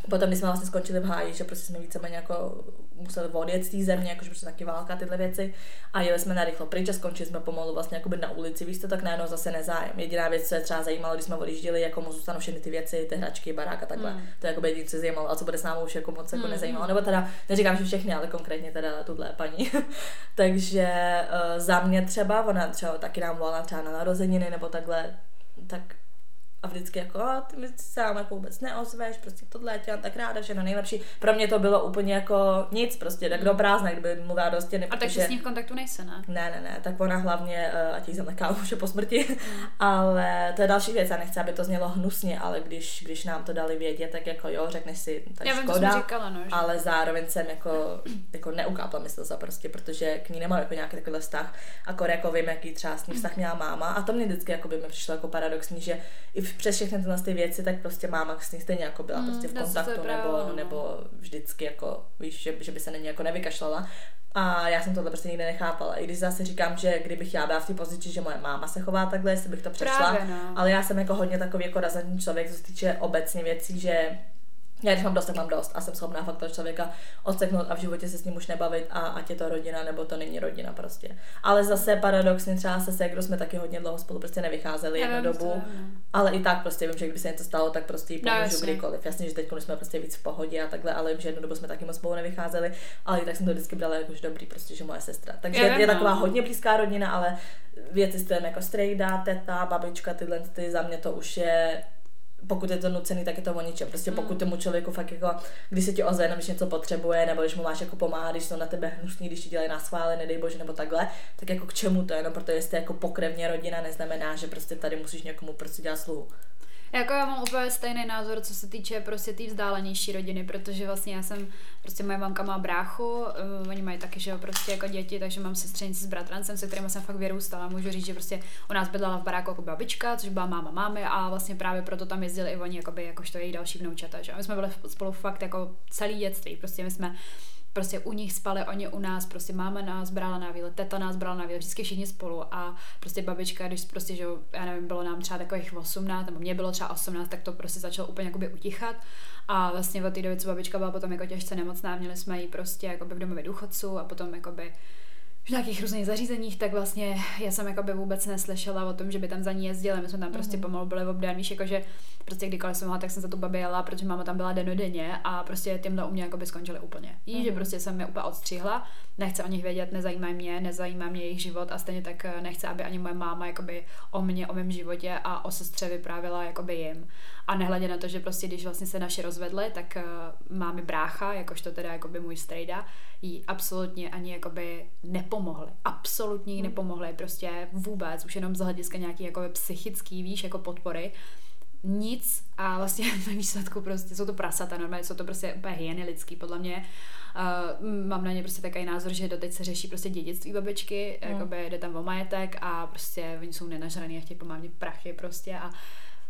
potom, když jsme vlastně skončili v háji, že prostě jsme víceméně jako museli odjet z té země, jakože prostě taky válka tyhle věci a jeli jsme na rychlo pryč a skončili jsme pomalu vlastně jakoby na ulici, víš to, tak najednou zase nezájem. Jediná věc, co je třeba zajímalo, když jsme odjížděli, jako mu zůstanou všechny ty věci, ty hračky, barák a takhle. Mm. To je jako jediné, co zajímalo, a co bude s námi už jako moc jako mm. nezajímalo. Nebo teda, neříkám, že všechny, ale konkrétně teda tuhle paní. Takže uh, za mě třeba, ona třeba taky nám volala třeba na narozeniny nebo takhle, tak a vždycky jako, a ty mi se nám jako vůbec neozveš, prostě tohle, tě tak ráda, že na nejlepší. Pro mě to bylo úplně jako nic, prostě tak do prázdna, kdyby mluvila do stěny. A takže s ní v kontaktu nejse, ne? Ne, ne, ne, tak ona hlavně, uh, ať jí zamleká už je po smrti, mm. ale to je další věc, já nechci, aby to znělo hnusně, ale když, když nám to dali vědět, tak jako jo, řekneš si, tak já škoda, vím, říkala, no, že? ale zároveň jsem jako, jako neukápla mysl za prostě, protože k ní nemám jako nějaký takový vztah, akor jako vím, jaký třeba s ní vztah měla máma a to mě vždycky jako by mi přišlo jako paradoxní, že i přes všechny tyhle ty věci, tak prostě máma s ní stejně jako byla mm, prostě v kontaktu, nebo, nebo vždycky jako, víš, že, že by se na jako nevykašlala. A já jsem tohle prostě nikdy nechápala. I když zase říkám, že kdybych já byla v té pozici, že moje máma se chová takhle, jestli bych to přešla. Právě, no. Ale já jsem jako hodně takový jako razantní člověk, co se týče obecně věcí, že já když mám dost, tak mám dost a jsem schopná fakt toho člověka odseknout a v životě se s ním už nebavit a ať je to rodina nebo to není rodina prostě. Ale zase paradoxně třeba se Segro jsme taky hodně dlouho spolu prostě nevycházeli jednu dobu, to, ale i tak prostě vím, že kdyby se něco stalo, tak prostě jí no, pomůžu no, kdykoliv. Jasně, že teď jsme prostě víc v pohodě a takhle, ale vím, že jednu dobu jsme taky moc spolu nevycházeli, ale i tak jsem to vždycky brala jako dobrý, prostě, že moje sestra. Takže je, je taková no. hodně blízká rodina, ale věci s jako strejda, teta, babička, tyhle ty za mě to už je pokud je to nucený, tak je to o ničem. Prostě pokud mm. tomu člověku fakt jako, když se ti ozve, když něco potřebuje, nebo když mu máš jako pomáhat, když jsou na tebe hnusní, když ti dělají na schvále, nedej bože, nebo takhle, tak jako k čemu to je, no protože jste jako pokrevně rodina, neznamená, že prostě tady musíš někomu prostě dělat sluhu. Jako já mám úplně stejný názor, co se týče prostě té tý vzdálenější rodiny, protože vlastně já jsem, prostě moje mamka má bráchu, um, oni mají taky, že jo, prostě jako děti, takže mám sestřenici s bratrancem, se kterým jsem fakt vyrůstala. Můžu říct, že prostě u nás bydlela v baráku jako babička, což byla máma mámy a vlastně právě proto tam jezdili i oni, jakoby, jakožto její další vnoučata, že? A my jsme byli spolu fakt jako celý dětství, prostě my jsme prostě u nich spali, oni u nás, prostě máma nás brala na výlet, teta nás brala na výlet, vždycky všichni spolu a prostě babička, když prostě, že já nevím, bylo nám třeba takových 18, nebo mě bylo třeba 18, tak to prostě začalo úplně jakoby utichat. A vlastně od té doby, co babička byla potom jako těžce nemocná, měli jsme ji prostě jakoby v domově důchodců a potom jakoby v nějakých různých zařízeních, tak vlastně já jsem jako by vůbec neslyšela o tom, že by tam za ní jezdili. My jsme tam prostě mm-hmm. pomalu byli obdaný, víš, jakože prostě kdykoliv jsem mohla, tak jsem za tu babi jela, protože máma tam byla denodenně a prostě tímhle u mě jako by skončili úplně. Jí, mm-hmm. že mhm. prostě jsem je úplně odstřihla, nechce o nich vědět, nezajímá mě, nezajímá mě jejich život a stejně tak eh, nechce, aby ani moje máma jakoby o mě, o mém životě a o sestře vyprávěla jakoby jim. A nehledě na to, že prostě když vlastně se naše rozvedly, tak uh, máme brácha, jakožto teda jakoby můj strejda, jí absolutně ani jakoby nepomohli. Absolutně jí hmm. nepomohli, prostě vůbec, už jenom z hlediska nějaký jakoby psychický, víš, jako podpory nic a vlastně ve výsledku prostě jsou to prasata, normálně jsou to prostě úplně hyeny lidský, podle mě. Uh, mám na ně prostě takový názor, že doteď se řeší prostě dědictví babičky, mm. jakoby jde tam o majetek a prostě oni jsou nenažraný a chtějí pomáhat prachy prostě a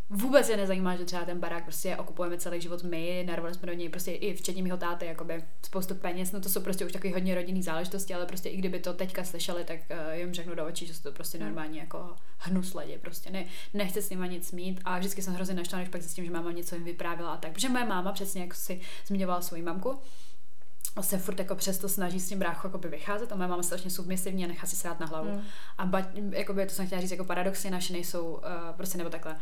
vůbec je nezajímá, že třeba ten barák prostě okupujeme celý život my, narvali jsme do něj prostě i včetně mého táty, jakoby spoustu peněz, no to jsou prostě už takový hodně rodinný záležitosti, ale prostě i kdyby to teďka slyšeli, tak uh, jim řeknu do očí, že jsou to prostě hmm. normálně jako hnus lidi, prostě ne, nechce s nima nic mít a vždycky jsem hrozně naštvaná, když pak zjistím, že máma něco jim vyprávila a tak, protože moje máma přesně jak si zmiňovala svou mamku, se furt jako přesto snaží s tím bráchu jako by vycházet a moje máma strašně submisivní a nechá si srát na hlavu. Mm. A ba, jakoby, to jsem chtěla říct, jako paradoxně naše nejsou, uh, prostě nebo takhle,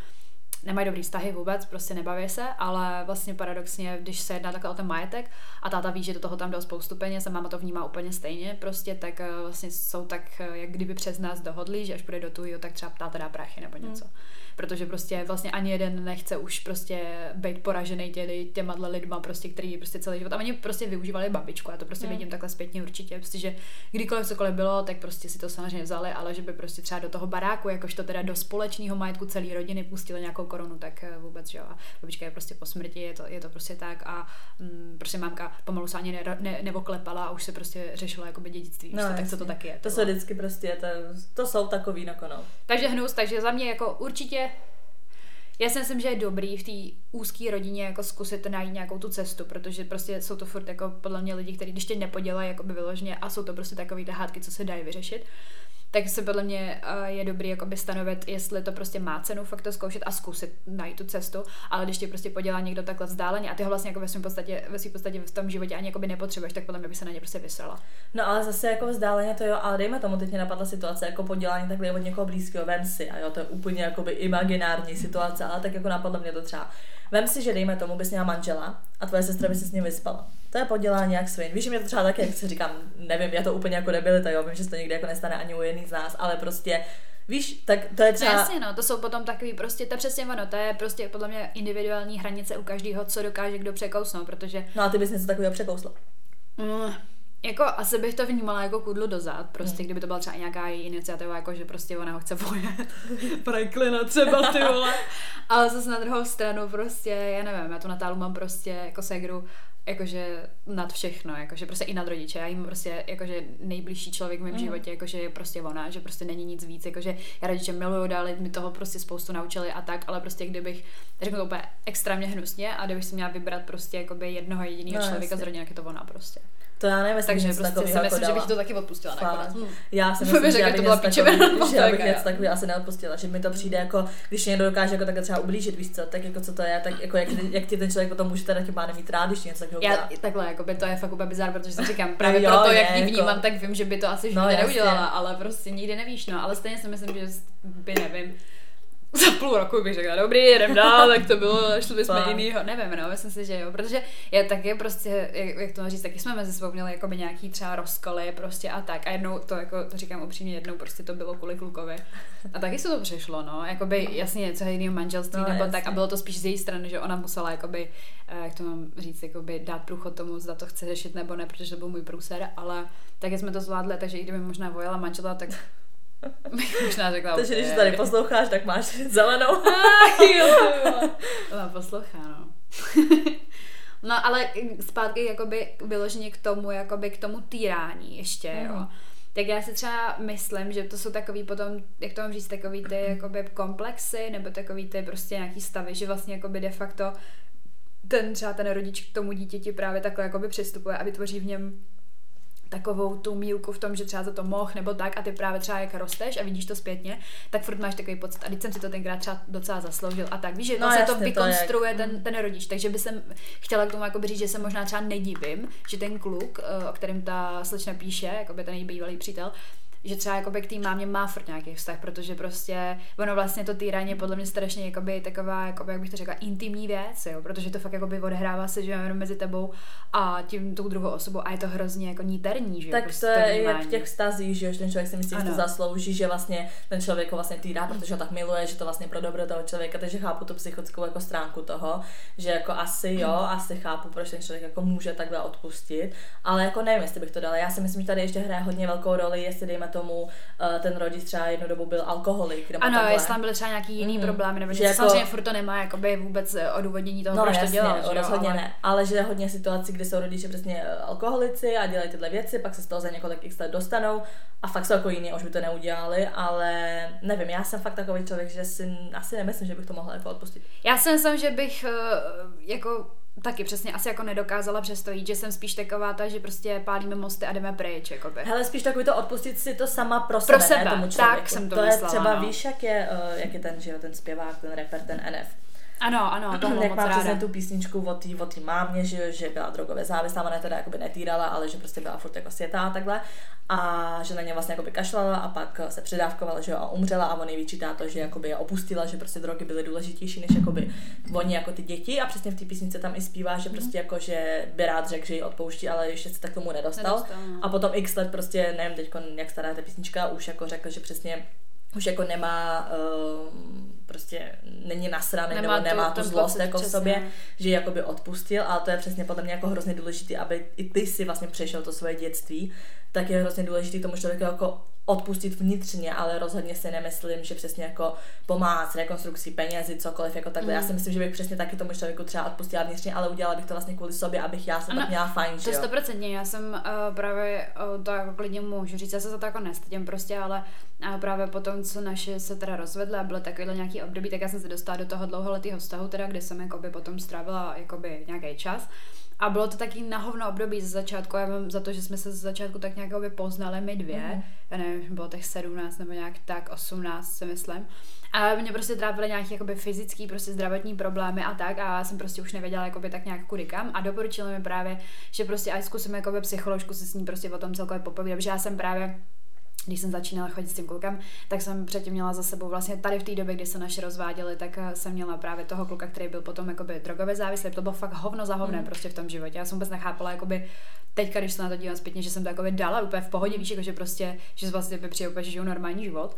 nemají dobrý vztahy vůbec, prostě nebaví se, ale vlastně paradoxně, když se jedná takhle o ten majetek a táta ví, že do toho tam dal spoustu peněz a máma to vnímá úplně stejně, prostě tak eh, vlastně jsou tak, eh, jak kdyby přes nás dohodli, že až bude do tujo, tak třeba táta dá prachy nebo něco. Hmm protože prostě vlastně ani jeden nechce už prostě být poražený těli, těma lidma, prostě, který prostě celý život. A oni prostě využívali babičku, já to prostě mm. vidím takhle zpětně určitě, prostě, že kdykoliv cokoliv bylo, tak prostě si to samozřejmě vzali, ale že by prostě třeba do toho baráku, jakož to teda do společného majetku celé rodiny pustili nějakou korunu, tak eh, vůbec, že jo. A babička je prostě po smrti, je to, je to prostě tak a mm, prostě mámka pomalu se ani ne, ne, nevoklepala a už se prostě řešila jakoby dědictví, no, tak co to taky je. To, to se vždycky prostě, to, to jsou takový nakonec. Takže hnus, takže za mě jako určitě já si myslím, že je dobrý v té úzké rodině jako zkusit najít nějakou tu cestu, protože prostě jsou to furt jako podle mě lidi, kteří když tě nepodělají jako by vyloženě a jsou to prostě takové hádky, co se dají vyřešit tak se podle mě uh, je dobrý jakoby stanovit, jestli to prostě má cenu fakt to zkoušet a zkusit najít tu cestu, ale když ti prostě podělá někdo takhle vzdáleně a ty ho vlastně jako ve svém podstatě, ve svým podstatě v tom životě ani nepotřebuješ, tak podle mě by se na ně prostě vysrala. No ale zase jako vzdáleně to jo, ale dejme tomu, teď mě napadla situace jako podělání takhle od někoho blízkého, vem si, a jo, to je úplně jakoby imaginární situace, ale tak jako napadlo mě to třeba. Vem si, že dejme tomu, bys měla manžela a tvoje sestra by se s ním vyspala. To je podělání jak svin. Víš, že mě to třeba taky, jak se říkám, nevím, já to úplně jako debilita, jo, vím, že se to nikdy jako nestane ani u jedných z nás, ale prostě Víš, tak to je třeba... No jasně, no, to jsou potom takový prostě, to je přesně ono, to je prostě podle mě individuální hranice u každého, co dokáže kdo překousnout, protože... No a ty bys něco takového překousla. Mm, jako asi bych to vnímala jako kudlu dozad, prostě hmm. kdyby to byla třeba nějaká její iniciativa, jako že prostě ona ho chce pojet. Franklina třeba, ty vole. Ale zase na druhou stranu prostě, já nevím, já tu Natálu mám prostě jako segru, jakože nad všechno, jakože prostě i nad rodiče. Já jim prostě jakože nejbližší člověk v mém mm. životě, jakože je prostě ona, že prostě není nic víc, jakože já rodiče miluju, dali mi toho prostě spoustu naučili a tak, ale prostě kdybych, řeknu to úplně extrémně hnusně a kdybych si měla vybrat prostě jakoby jednoho jediného no, člověka jasně. z rodiny, jak je to ona prostě. To já nevím, Takže prostě si jako myslím, že bych to taky odpustila nakonec. Hmm. Já si myslím, že, já bych to byla takový, že já bych něco takový asi neodpustila, že mi to přijde jako, když někdo dokáže jako takhle třeba ublížit, víš co, tak jako co to je, tak jako jak, jak ti ten člověk potom může teda tím pádem mít rád, když něco takového Já takhle, jako by to je fakt úplně bizar, protože si říkám, právě jo, proto, jak ji jako- vnímám, tak vím, že by to asi no, neudělala, ale prostě nikdy nevíš, no, ale stejně si myslím, že by nevím, za půl roku bych řekla, dobrý, jedem dál, tak to bylo, šli bychom jinýho, nevím, no, myslím si, že jo, protože je taky prostě, jak, jak to říct, taky jsme mezi sebou měli jako by nějaký třeba rozkoly prostě a tak a jednou to jako, to říkám upřímně, jednou prostě to bylo kvůli klukovi a taky se to přešlo, no, jakoby jasně něco jiného manželství no, nebo jasně. tak a bylo to spíš z její strany, že ona musela jakoby, eh, jak to mám říct, jakoby dát průchod tomu, zda to chce řešit nebo ne, protože to byl můj průser, ale tak jsme to zvládli, takže i kdyby možná vojela manžela, tak Možná řekla Takže když tady posloucháš, tak máš zelenou. ah, jo, jo. Poslouchá, no. no ale zpátky jakoby vyloženě k tomu, jakoby k tomu týrání ještě, mm. jo. Mhm. Tak já si třeba myslím, že to jsou takový potom, jak to mám říct, takový ty jakoby komplexy, nebo takový ty prostě nějaký stavy, že vlastně jakoby de facto ten třeba ten rodič k tomu dítěti právě takhle jakoby přistupuje a vytvoří v něm takovou tu mílku v tom, že třeba za to mohl nebo tak a ty právě třeba jak rosteš a vidíš to zpětně, tak furt máš takový pocit. A teď jsem si to tenkrát třeba docela zasloužil a tak. Víš, že no, se to vykonstruuje to ten, ten rodič, takže by jsem chtěla k tomu jako říct, že se možná třeba nedivím, že ten kluk, eh, o kterém ta slečna píše, jako by ten její bývalý přítel, že třeba jakoby k té mámě má furt nějaký vztah, protože prostě ono vlastně to týrání je podle mě strašně jakoby taková, jakoby, jak bych to řekla, intimní věc, jo, protože to fakt jakoby odehrává se, že jenom mezi tebou a tím tou druhou osobou a je to hrozně jako níterní, že Tak prostě to je jak v těch vztazích, že ten člověk si myslí, že to zaslouží, že vlastně ten člověk ho vlastně týrá, protože ho tak miluje, že to vlastně pro dobro toho člověka, takže chápu tu psychickou jako stránku toho, že jako asi jo, asi chápu, proč ten člověk jako může takhle odpustit, ale jako nevím, jestli bych to dala. Já si myslím, že tady ještě hraje hodně velkou roli, jestli dejme tomu eh, ten rodič třeba jednu dobu byl alkoholik. Nebo ano, takhle. jestli tam byly třeba nějaký jiný mm. problémy, nebo že jako... samozřejmě furt to nemá jakoby vůbec eh, odůvodnění toho, no, proč jasně, to dělal. Že rozhodně ale... ne, ale že je hodně situací, kdy jsou rodiče přesně eh, alkoholici a dělají tyhle věci, pak se z toho za několik x let dostanou a fakt jsou jako jiní, už by to neudělali, ale nevím, já jsem fakt takový člověk, že si asi nemyslím, že bych to mohla jako odpustit. Já si myslím, že bych jako taky přesně asi jako nedokázala přesto jít, že jsem spíš taková ta, že prostě pálíme mosty a jdeme pryč, jakoby. Hele, spíš takový to odpustit si to sama pro sebe, pro sebe. Ne, tomu tak jsem to, to myslela, je třeba, no. víš, jak je, uh, jak je ten, že jo, ten zpěvák, ten rapper, ten NF ano, ano, to Jak má přesně tu písničku o té o mámě, že, že byla drogově závislá, ona teda jakoby netýrala, ale že prostě byla furt jako světá a takhle. A že na ně vlastně jakoby kašlala a pak se předávkovala, že jo, a umřela a on vyčítá to, že jakoby je opustila, že prostě drogy byly důležitější než jakoby oni jako ty děti a přesně v té písnice tam i zpívá, že prostě jako, že by rád řekl, že ji odpouští, ale ještě se tak tomu nedostal. nedostal no. A potom x let prostě, nevím teď, jak stará ta písnička, už jako řekl, že přesně už jako nemá uh, prostě není nasraný nemá nebo nemá tu zlost jako v sobě, že jako by odpustil, ale to je přesně podle mě jako hrozně důležité, aby i ty si vlastně přešel to svoje dětství, tak je hrozně důležité tomu člověku jako odpustit vnitřně, ale rozhodně si nemyslím, že přesně jako pomáhat s rekonstrukcí penězi, cokoliv jako takhle. Mm. Já si myslím, že bych přesně taky tomu člověku třeba odpustila vnitřně, ale udělala bych to vlastně kvůli sobě, abych já se tak měla fajn. To stoprocentně, já jsem uh, právě uh, to jako klidně můžu říct, já se za to jako nestydím prostě, ale uh, právě potom, co naše se teda rozvedly a bylo takovýhle nějaký období, tak já jsem se dostala do toho dlouholetého vztahu, teda, kde jsem jakoby potom strávila jakoby nějaký čas. A bylo to taky na hovno období ze začátku, já mám za to, že jsme se ze začátku tak nějak poznali my dvě, mm. já nevím, bylo těch 17 nebo nějak tak 18 si myslím. A mě prostě trápily nějaké jakoby fyzický, prostě zdravotní problémy a tak a já jsem prostě už nevěděla jakoby tak nějak kudy kam a doporučila mi právě, že prostě ať zkusím jakoby psycholožku se s ní prostě o tom celkově popovídat, protože já jsem právě když jsem začínala chodit s tím klukem, tak jsem předtím měla za sebou vlastně tady v té době, kdy se naše rozváděli, tak eh, jsem měla právě toho kluka, který byl potom jakoby drogově závislý. To bylo fakt hovno za hovné mm. prostě v tom životě. Já jsem vůbec nechápala, jakoby teďka, když se na to dívám zpětně, že jsem to jakoby dala úplně v pohodě, víš, jako, že prostě, že vlastně by přijel úplně, že žiju normální život.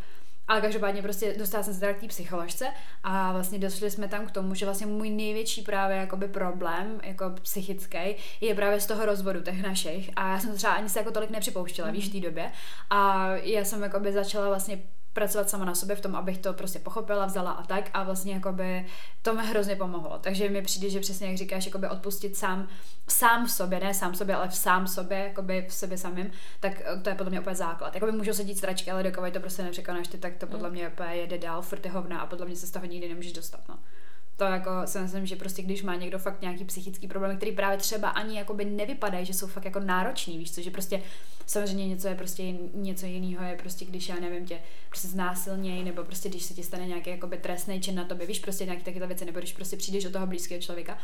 Ale každopádně prostě dostala jsem se teda k té psycholožce a vlastně došli jsme tam k tomu, že vlastně můj největší právě jakoby problém, jako psychický, je právě z toho rozvodu těch našich a já jsem třeba ani se jako tolik nepřipouštěla, mm-hmm. víš, v té době a já jsem jakoby začala vlastně pracovat sama na sobě v tom, abych to prostě pochopila, vzala a tak a vlastně jakoby to mi hrozně pomohlo. Takže mi přijde, že přesně jak říkáš, jakoby odpustit sám, sám v sobě, ne sám v sobě, ale v sám sobě, jakoby v sobě samým, tak eh, to je podle mě úplně základ. Jakoby můžou sedít stračky, ale dokud to prostě nepřekonáš ty, tak to podle mm. mě úplně jede dál, furt je hovna a podle mě se z toho nikdy nemůžeš dostat. No to jako si myslím, že prostě když má někdo fakt nějaký psychický problém, který právě třeba ani jakoby nevypadají, že jsou fakt jako náročný, víš co, že prostě samozřejmě něco je prostě něco jiného je prostě, když já nevím tě prostě znásilněj, nebo prostě když se ti stane nějaký jakoby trestný čin na tobě, víš prostě nějaké takové věci, nebo když prostě přijdeš do toho blízkého člověka,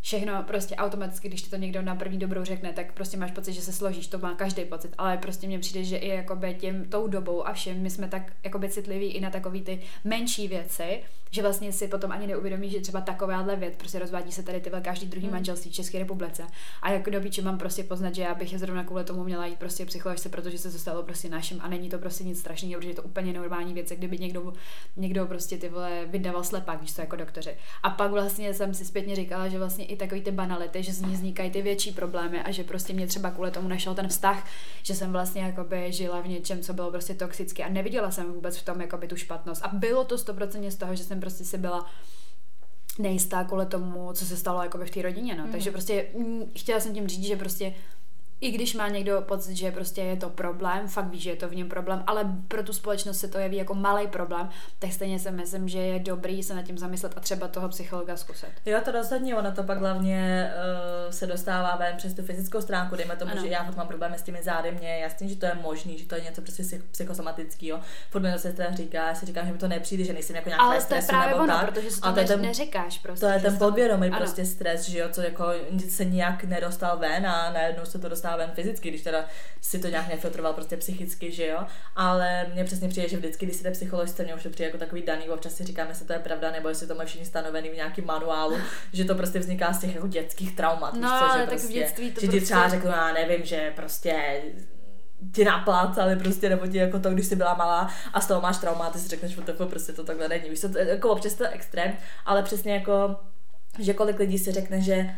všechno prostě automaticky, když ti to někdo na první dobrou řekne, tak prostě máš pocit, že se složíš, to má každý pocit, ale prostě mně přijde, že i jakoby tím tou dobou a všem my jsme tak jakoby citliví i na takové ty menší věci, že vlastně si potom ani neuvědomí, že třeba takováhle věc, prostě rozvádí se tady tyhle každý druhý hmm. manželství v České republice. A jak do píče mám prostě poznat, že já bych je zrovna kvůli tomu měla jít prostě psycholožce, protože se to stalo prostě naším a není to prostě nic strašného, protože je to úplně normální věc, kdyby někdo, někdo prostě ty vole vydával slepák, víš to jako doktoři. A pak vlastně jsem si zpětně říkala, že vlastně i takový ty banality, že z ní vznikají ty větší problémy a že prostě mě třeba kvůli tomu našel ten vztah, že jsem vlastně jakoby žila v něčem, co bylo prostě toxické a neviděla jsem vůbec v tom jakoby tu špatnost. A bylo to stoprocentně z toho, že jsem prostě si byla nejistá kvůli tomu, co se stalo jakoby v té rodině, no. Mm. Takže prostě mm, chtěla jsem tím říct, že prostě i když má někdo pocit, že prostě je to problém, fakt ví, že je to v něm problém, ale pro tu společnost se to jeví jako malý problém, tak stejně si myslím, že je dobrý se nad tím zamyslet a třeba toho psychologa zkusit. Jo, to rozhodně, ono to pak hlavně uh, se dostává ven přes tu fyzickou stránku, dejme tomu, ano. že já furt mám problémy s těmi zády, mě je jasný, že to je možný, že to je něco prostě psychosomatického. Furt mi to se teda říká, já si říkám, že mi to nepřijde, že nejsem jako nějaká Ale to je právě nebo ono, tak, protože si to, ten, neříkáš prostě. To je ten podvědomý prostě stres, že jo, co jako se nijak nedostal ven a najednou se to dostává ven fyzicky, když teda si to nějak nefiltroval prostě psychicky, že jo. Ale mně přesně přijde, že vždycky, když si jde psycholožce, mě už to přijde jako takový daný, občas si říkáme, jestli to je pravda, nebo jestli to mají všichni stanovený v nějakém manuálu, že to prostě vzniká z těch jako dětských traumat. No, co, že tak prostě, v dětství to že prostě... ti třeba řeknu, já nevím, že prostě ti naplácali prostě, nebo ti jako to, když jsi byla malá a z toho máš trauma, ty si řekneš, že to prostě to takhle není. Víš, to, jako občas to je extrém, ale přesně jako, že kolik lidí si řekne, že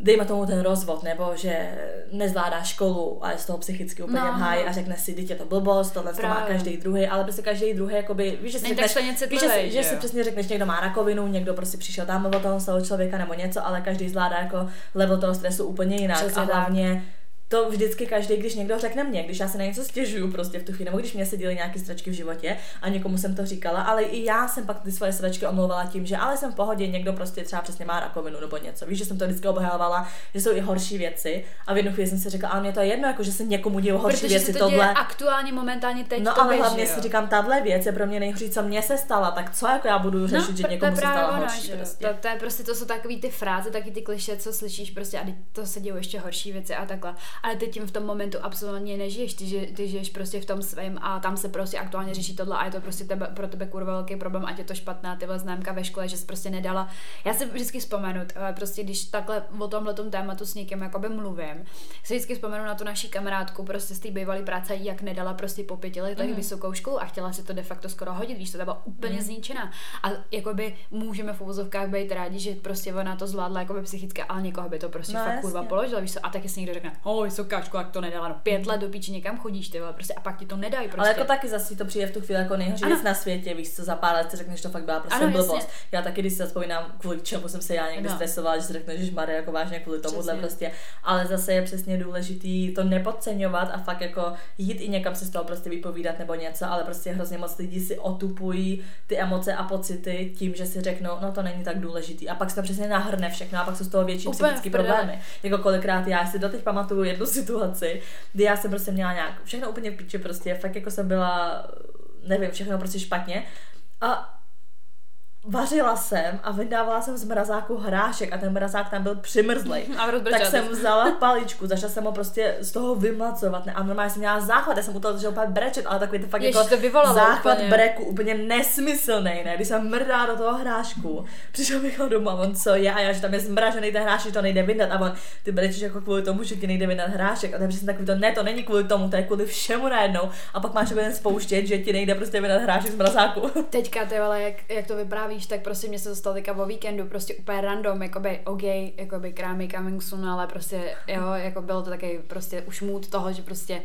dejme tomu ten rozvod, nebo že nezvládá školu a je z toho psychicky úplně no, v háji no. a řekne si, dítě to blbost, tohle to má každý druhý, ale prostě každý druhý, jakoby, víš, že si, řekneš, víš, že, že, že si přesně řekneš, někdo má rakovinu, někdo prostě přišel tam od toho člověka nebo něco, ale každý zvládá jako level toho stresu úplně jinak Přesně a hlavně tak to vždycky každý, když někdo řekne mě, když já se na něco stěžuju prostě v tu chvíli, nebo když mě se děly nějaké stračky v životě a někomu jsem to říkala, ale i já jsem pak ty svoje stračky omlouvala tím, že ale jsem v pohodě, někdo prostě třeba přesně má rakovinu nebo něco. Víš, že jsem to vždycky obhajovala, že jsou i horší věci a v jednu chvíli jsem si řekla, ale mě to je jedno, jako že se někomu dějí horší Protože věci. Se to tohle. aktuálně momentálně teď. No ale hlavně si říkám, tahle věc je pro mě nejhorší, co mě se stala, tak co jako já budu řešit, no, že někomu to se stala horší. Že? Prostě. To, to, je prostě to jsou takové ty fráze, taky ty kliše, co slyšíš prostě a to se dějí ještě horší věci a takhle. Ale teď tím v tom momentu absolutně nežiješ, ty, že, ty žiješ prostě v tom svém a tam se prostě aktuálně řeší tohle a je to prostě tebe, pro tebe kurva velký problém, ať je to špatná tyhle známka ve škole, že jsi prostě nedala. Já si vždycky vzpomenu, prostě když takhle o tomhle tématu s někým jakoby mluvím, si vždycky vzpomenu na tu naší kamarádku prostě z té bývalé práce, jak nedala prostě po pěti letech mm. vysokou školu a chtěla si to de facto skoro hodit, víš, to byla úplně mm. zničená. A jakoby můžeme v uvozovkách být rádi, že prostě ona to zvládla jakoby psychicky, ale někoho by to prostě no, fakt kurva položila, víš co, a taky si někdo řekne, oh, vysokáčku, jak to nedala, no pět let do píči někam chodíš, ty vole, prostě a pak ti to nedají prostě. Ale jako taky zase to přijde v tu chvíli jako nejhorší věc na světě, víš co, za pár let si řekneš, to fakt byla prostě ano, blbost. Jasně. Já taky, když si vzpomínám, kvůli čemu jsem se já někdy no. stresovala, že si řekneš, že Marie jako vážně kvůli tomuhle prostě, ale zase je přesně důležitý to nepodceňovat a fakt jako jít i někam si z toho prostě vypovídat nebo něco, ale prostě hrozně moc lidí si otupují ty emoce a pocity tím, že si řeknou, no to není tak důležitý. A pak se to přesně nahrne všechno a pak jsou z toho větší psychické problémy. Jako kolikrát já si doteď pamatuju jednu situaci, kdy já jsem prostě měla nějak všechno úplně v píči prostě, fakt jako jsem byla, nevím, všechno prostě špatně. A vařila jsem a vydávala jsem z mrazáku hrášek a ten mrazák tam byl přimrzlej. A tak jsem vzala paličku, začala jsem ho prostě z toho vymlacovat. Ne? A normálně jsem měla záchvat, já jsem u toho začala úplně brečet, ale takový to fakt Ježiš, jako to záchvat úplně. breku, úplně nesmyslný, ne? Když jsem mrdá do toho hrášku, přišel Michal domů a on co je a já, že tam je zmražený ten hrášek, to nejde vyndat a on, ty brečeš jako kvůli tomu, že ti nejde vyndat hrášek a takže jsem takový to, ne, to není kvůli tomu, to je kvůli všemu najednou a pak máš jeden spouštět, že ti nejde prostě vyndat hrášek z mrazáku. Teďka ty vole, jak, jak to vyprávíš, tak prostě mě se to stalo o víkendu, prostě úplně random, jakoby OK, jakoby krámy coming soon, ale prostě jo, jako bylo to taky prostě už mood toho, že prostě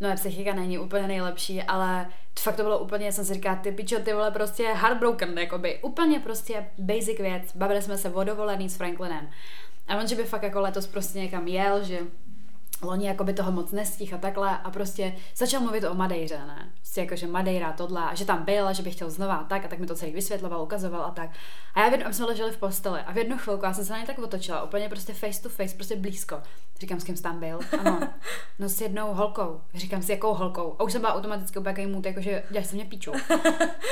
no psychika není úplně nejlepší, ale fakt to bylo úplně, jsem si říkala, ty pičo, ty vole, prostě heartbroken, jakoby, úplně prostě basic věc, bavili jsme se o dovolený s Franklinem. A on, že by fakt jako letos prostě někam jel, že loni jako by toho moc nestih a takhle a prostě začal mluvit o Madejře, ne? Prostě jako, že Madeira tohle a že tam byl a že by chtěl znova a tak a tak mi to celý vysvětloval, ukazoval a tak. A já v jednu, jsme leželi v posteli a v jednu chvilku já jsem se na ně tak otočila, úplně prostě face to face, prostě blízko. Říkám, s kým jsi tam byl? Ano. No s jednou holkou. Říkám, s jakou holkou? A už jsem byla automaticky úplně mood, jakože děláš se mě píču.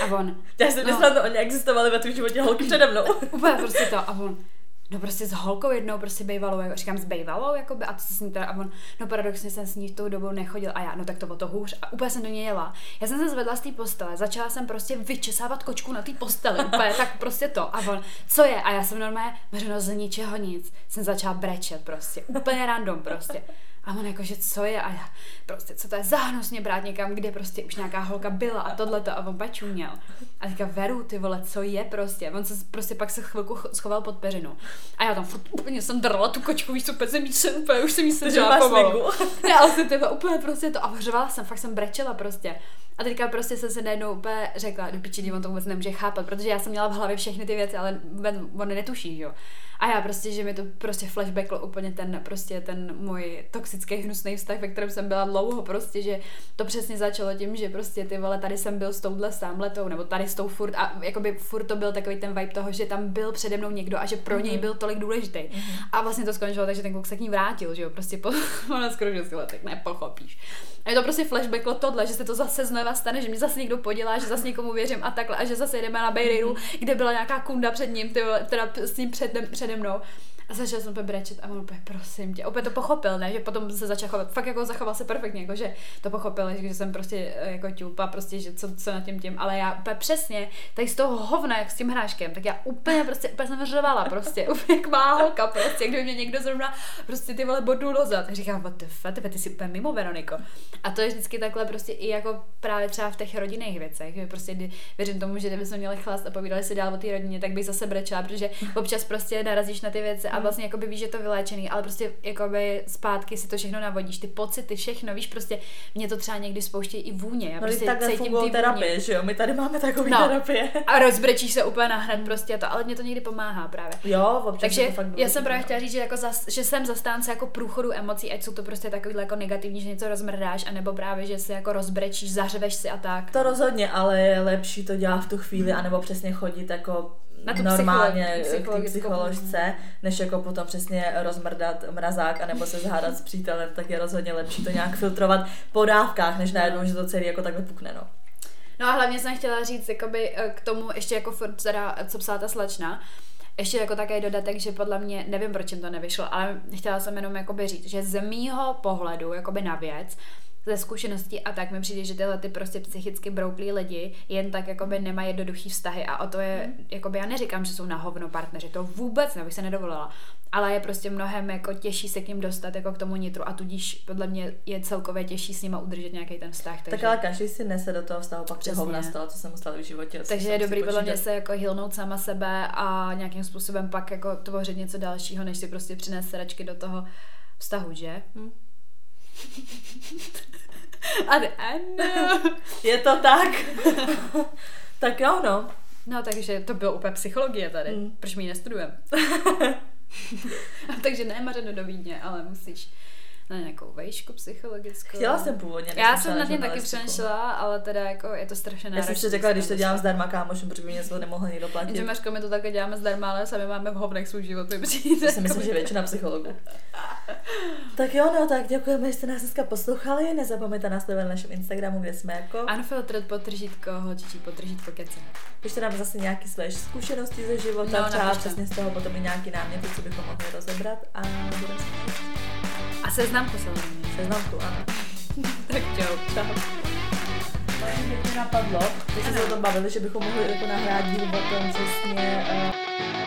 A on. Já jsem no. to, oni existovali ve tvém životě holky přede mnou. úplně prostě to. A on, no prostě s holkou jednou prostě bejvalou, jako, říkám s bejvalou, jakoby, a to se s ní teda, a on, no paradoxně jsem s ní v tou dobou nechodil a já, no tak to bylo to hůř a úplně jsem do něj jela. Já jsem se zvedla z té postele, začala jsem prostě vyčesávat kočku na té posteli, úplně tak prostě to a on, co je? A já jsem normálně, no z ničeho nic, jsem začala brečet prostě, úplně random prostě. A on jako, že co je? A já, prostě, co to je zahnusně brát někam, kde prostě už nějaká holka byla a tohleto a on pačuměl. A teďka veru, ty vole, co je prostě? On se prostě pak se chvilku schoval pod peřinu. A já tam furt úplně jsem drla tu kočku, víš, úplně jsem jí se, úplně už jsem jí se ale jsem úplně prostě to a hřvala jsem, fakt jsem brečela prostě. A teďka prostě jsem se najednou úplně řekla, do piči, on to vůbec nemůže chápat, protože já jsem měla v hlavě všechny ty věci, ale on netuší, jo. A já prostě, že mi to prostě flashbacklo úplně ten, prostě ten můj toxický hnusný vztah, ve kterém jsem byla dlouho, prostě, že to přesně začalo tím, že prostě ty vole, tady jsem byl s touhle sámletou, nebo tady s tou furt, a jakoby furt to byl takový ten vibe toho, že tam byl přede mnou někdo a že pro mm-hmm. něj byl tolik důležitý. Mm-hmm. A vlastně to skončilo takže ten kluk se k ní vrátil, že jo, prostě po, skoro letech, nepochopíš. A je to prostě flashbacklo tohle, že se to zase znova stane, že mi zase někdo podělá, že zase někomu věřím a takhle a že zase jdeme na Bejriru, kde byla nějaká kunda před ním, ty, teda s ním před, přede mnou a začal jsem úplně brečet a on úplně, prosím tě, opět to pochopil, ne, že potom se začal chovat, fakt jako zachoval se perfektně, jako že to pochopil, že jsem prostě eh, jako ťupa, prostě, že co, co na tím tím, ale já úplně přesně, tady z toho hovna, jak s tím hráškem, tak já úplně prostě, úplně jsem řvala, prostě, úplně jak má holka, prostě, kdyby mě někdo zrovna prostě ty vole bodů dozad, tak říkám, what the fuck, ty jsi úplně mimo Veroniko. A to je vždycky takhle prostě i jako právě třeba v těch rodinných věcech, že prostě kdy, věřím tomu, že kdybychom měli chlast a povídali si dál o té rodině, tak bych zase brečela, protože občas prostě narazíš na ty věci a vlastně jakoby víš, že to vyléčený, ale prostě jakoby zpátky si to všechno navodíš, ty pocity, všechno, víš, prostě mě to třeba někdy spouští i vůně. Já no, prostě takhle cítím ty terapie, vůně. že jo, my tady máme takový no. terapie. A rozbrečíš se úplně na hned prostě to, ale mě to někdy pomáhá právě. Jo, občas Takže to fakt já jsem právě chtěla říct, že, jako zas, že jsem zastánce jako průchodu emocí, ať jsou to prostě takovýhle jako negativní, že něco rozmrdáš, anebo právě, že se jako rozbrečíš, zařveš si a tak. To rozhodně, ale je lepší to dělat v tu chvíli, anebo přesně chodit jako na tu normálně k psycholožce, než jako potom přesně rozmrdat mrazák anebo se zhádat s přítelem, tak je rozhodně lepší to nějak filtrovat po dávkách, než najednou, že to celý jako takhle pukne, no. No a hlavně jsem chtěla říct jakoby eh, k tomu ještě jako furt teda, co psala ta slečna, ještě jako také dodatek, že podle mě, nevím, proč jim to nevyšlo, ale chtěla jsem jenom jakoby říct, že z mýho pohledu jakoby na věc, ze zkušeností a tak mi přijde, že tyhle ty prostě psychicky brouklí lidi jen tak jakoby nemají jednoduchý vztahy a o to je, mm. jakoby já neříkám, že jsou na hovno partneři, to vůbec nebych se nedovolila, ale je prostě mnohem jako těžší se k ním dostat jako k tomu nitru a tudíž podle mě je celkově těžší s nima udržet nějaký ten vztah. Takže... Tak ale každý si nese do toho vztahu pak hovna z toho, co jsem stala v životě. Takže je dobrý podle mě se jako hilnout sama sebe a nějakým způsobem pak jako tvořit něco dalšího, než si prostě přinést sračky do toho vztahu, že? Ale ano. Je to tak. tak jo, no. No, takže to bylo úplně psychologie tady. Mm. Proč mi ji nestudujeme? takže ne Mařeno do Vídně, ale musíš na nějakou vejšku psychologickou. Chtěla jsem původně. Já jsem na tím taky přemýšlela, ale teda jako je to strašně náročné. Já jsem si řekla, když to dělám zdarma kámošům, protože by něco nemohl někdo platit. Že Mařko, my to také děláme zdarma, ale sami máme v hovnech svůj život, mi přijde. Já si myslím, že většina psychologů. tak jo, no tak děkujeme, že jste nás dneska poslouchali. Nezapomeňte nás na našem Instagramu, kde jsme jako. Unfiltered potržítko, holčičí potržítko kece. Pište nám zase nějaké své zkušenosti ze života, no, třeba přesně z toho potom i nějaký náměty, co bychom mohli rozebrat a budeme se A seznamku samozřejmě. Seznamku, ano. tak čau. Čau. Mě napadlo, když jsme se o tom bavili, že bychom mohli jako nahrát díl o tom přesně uh,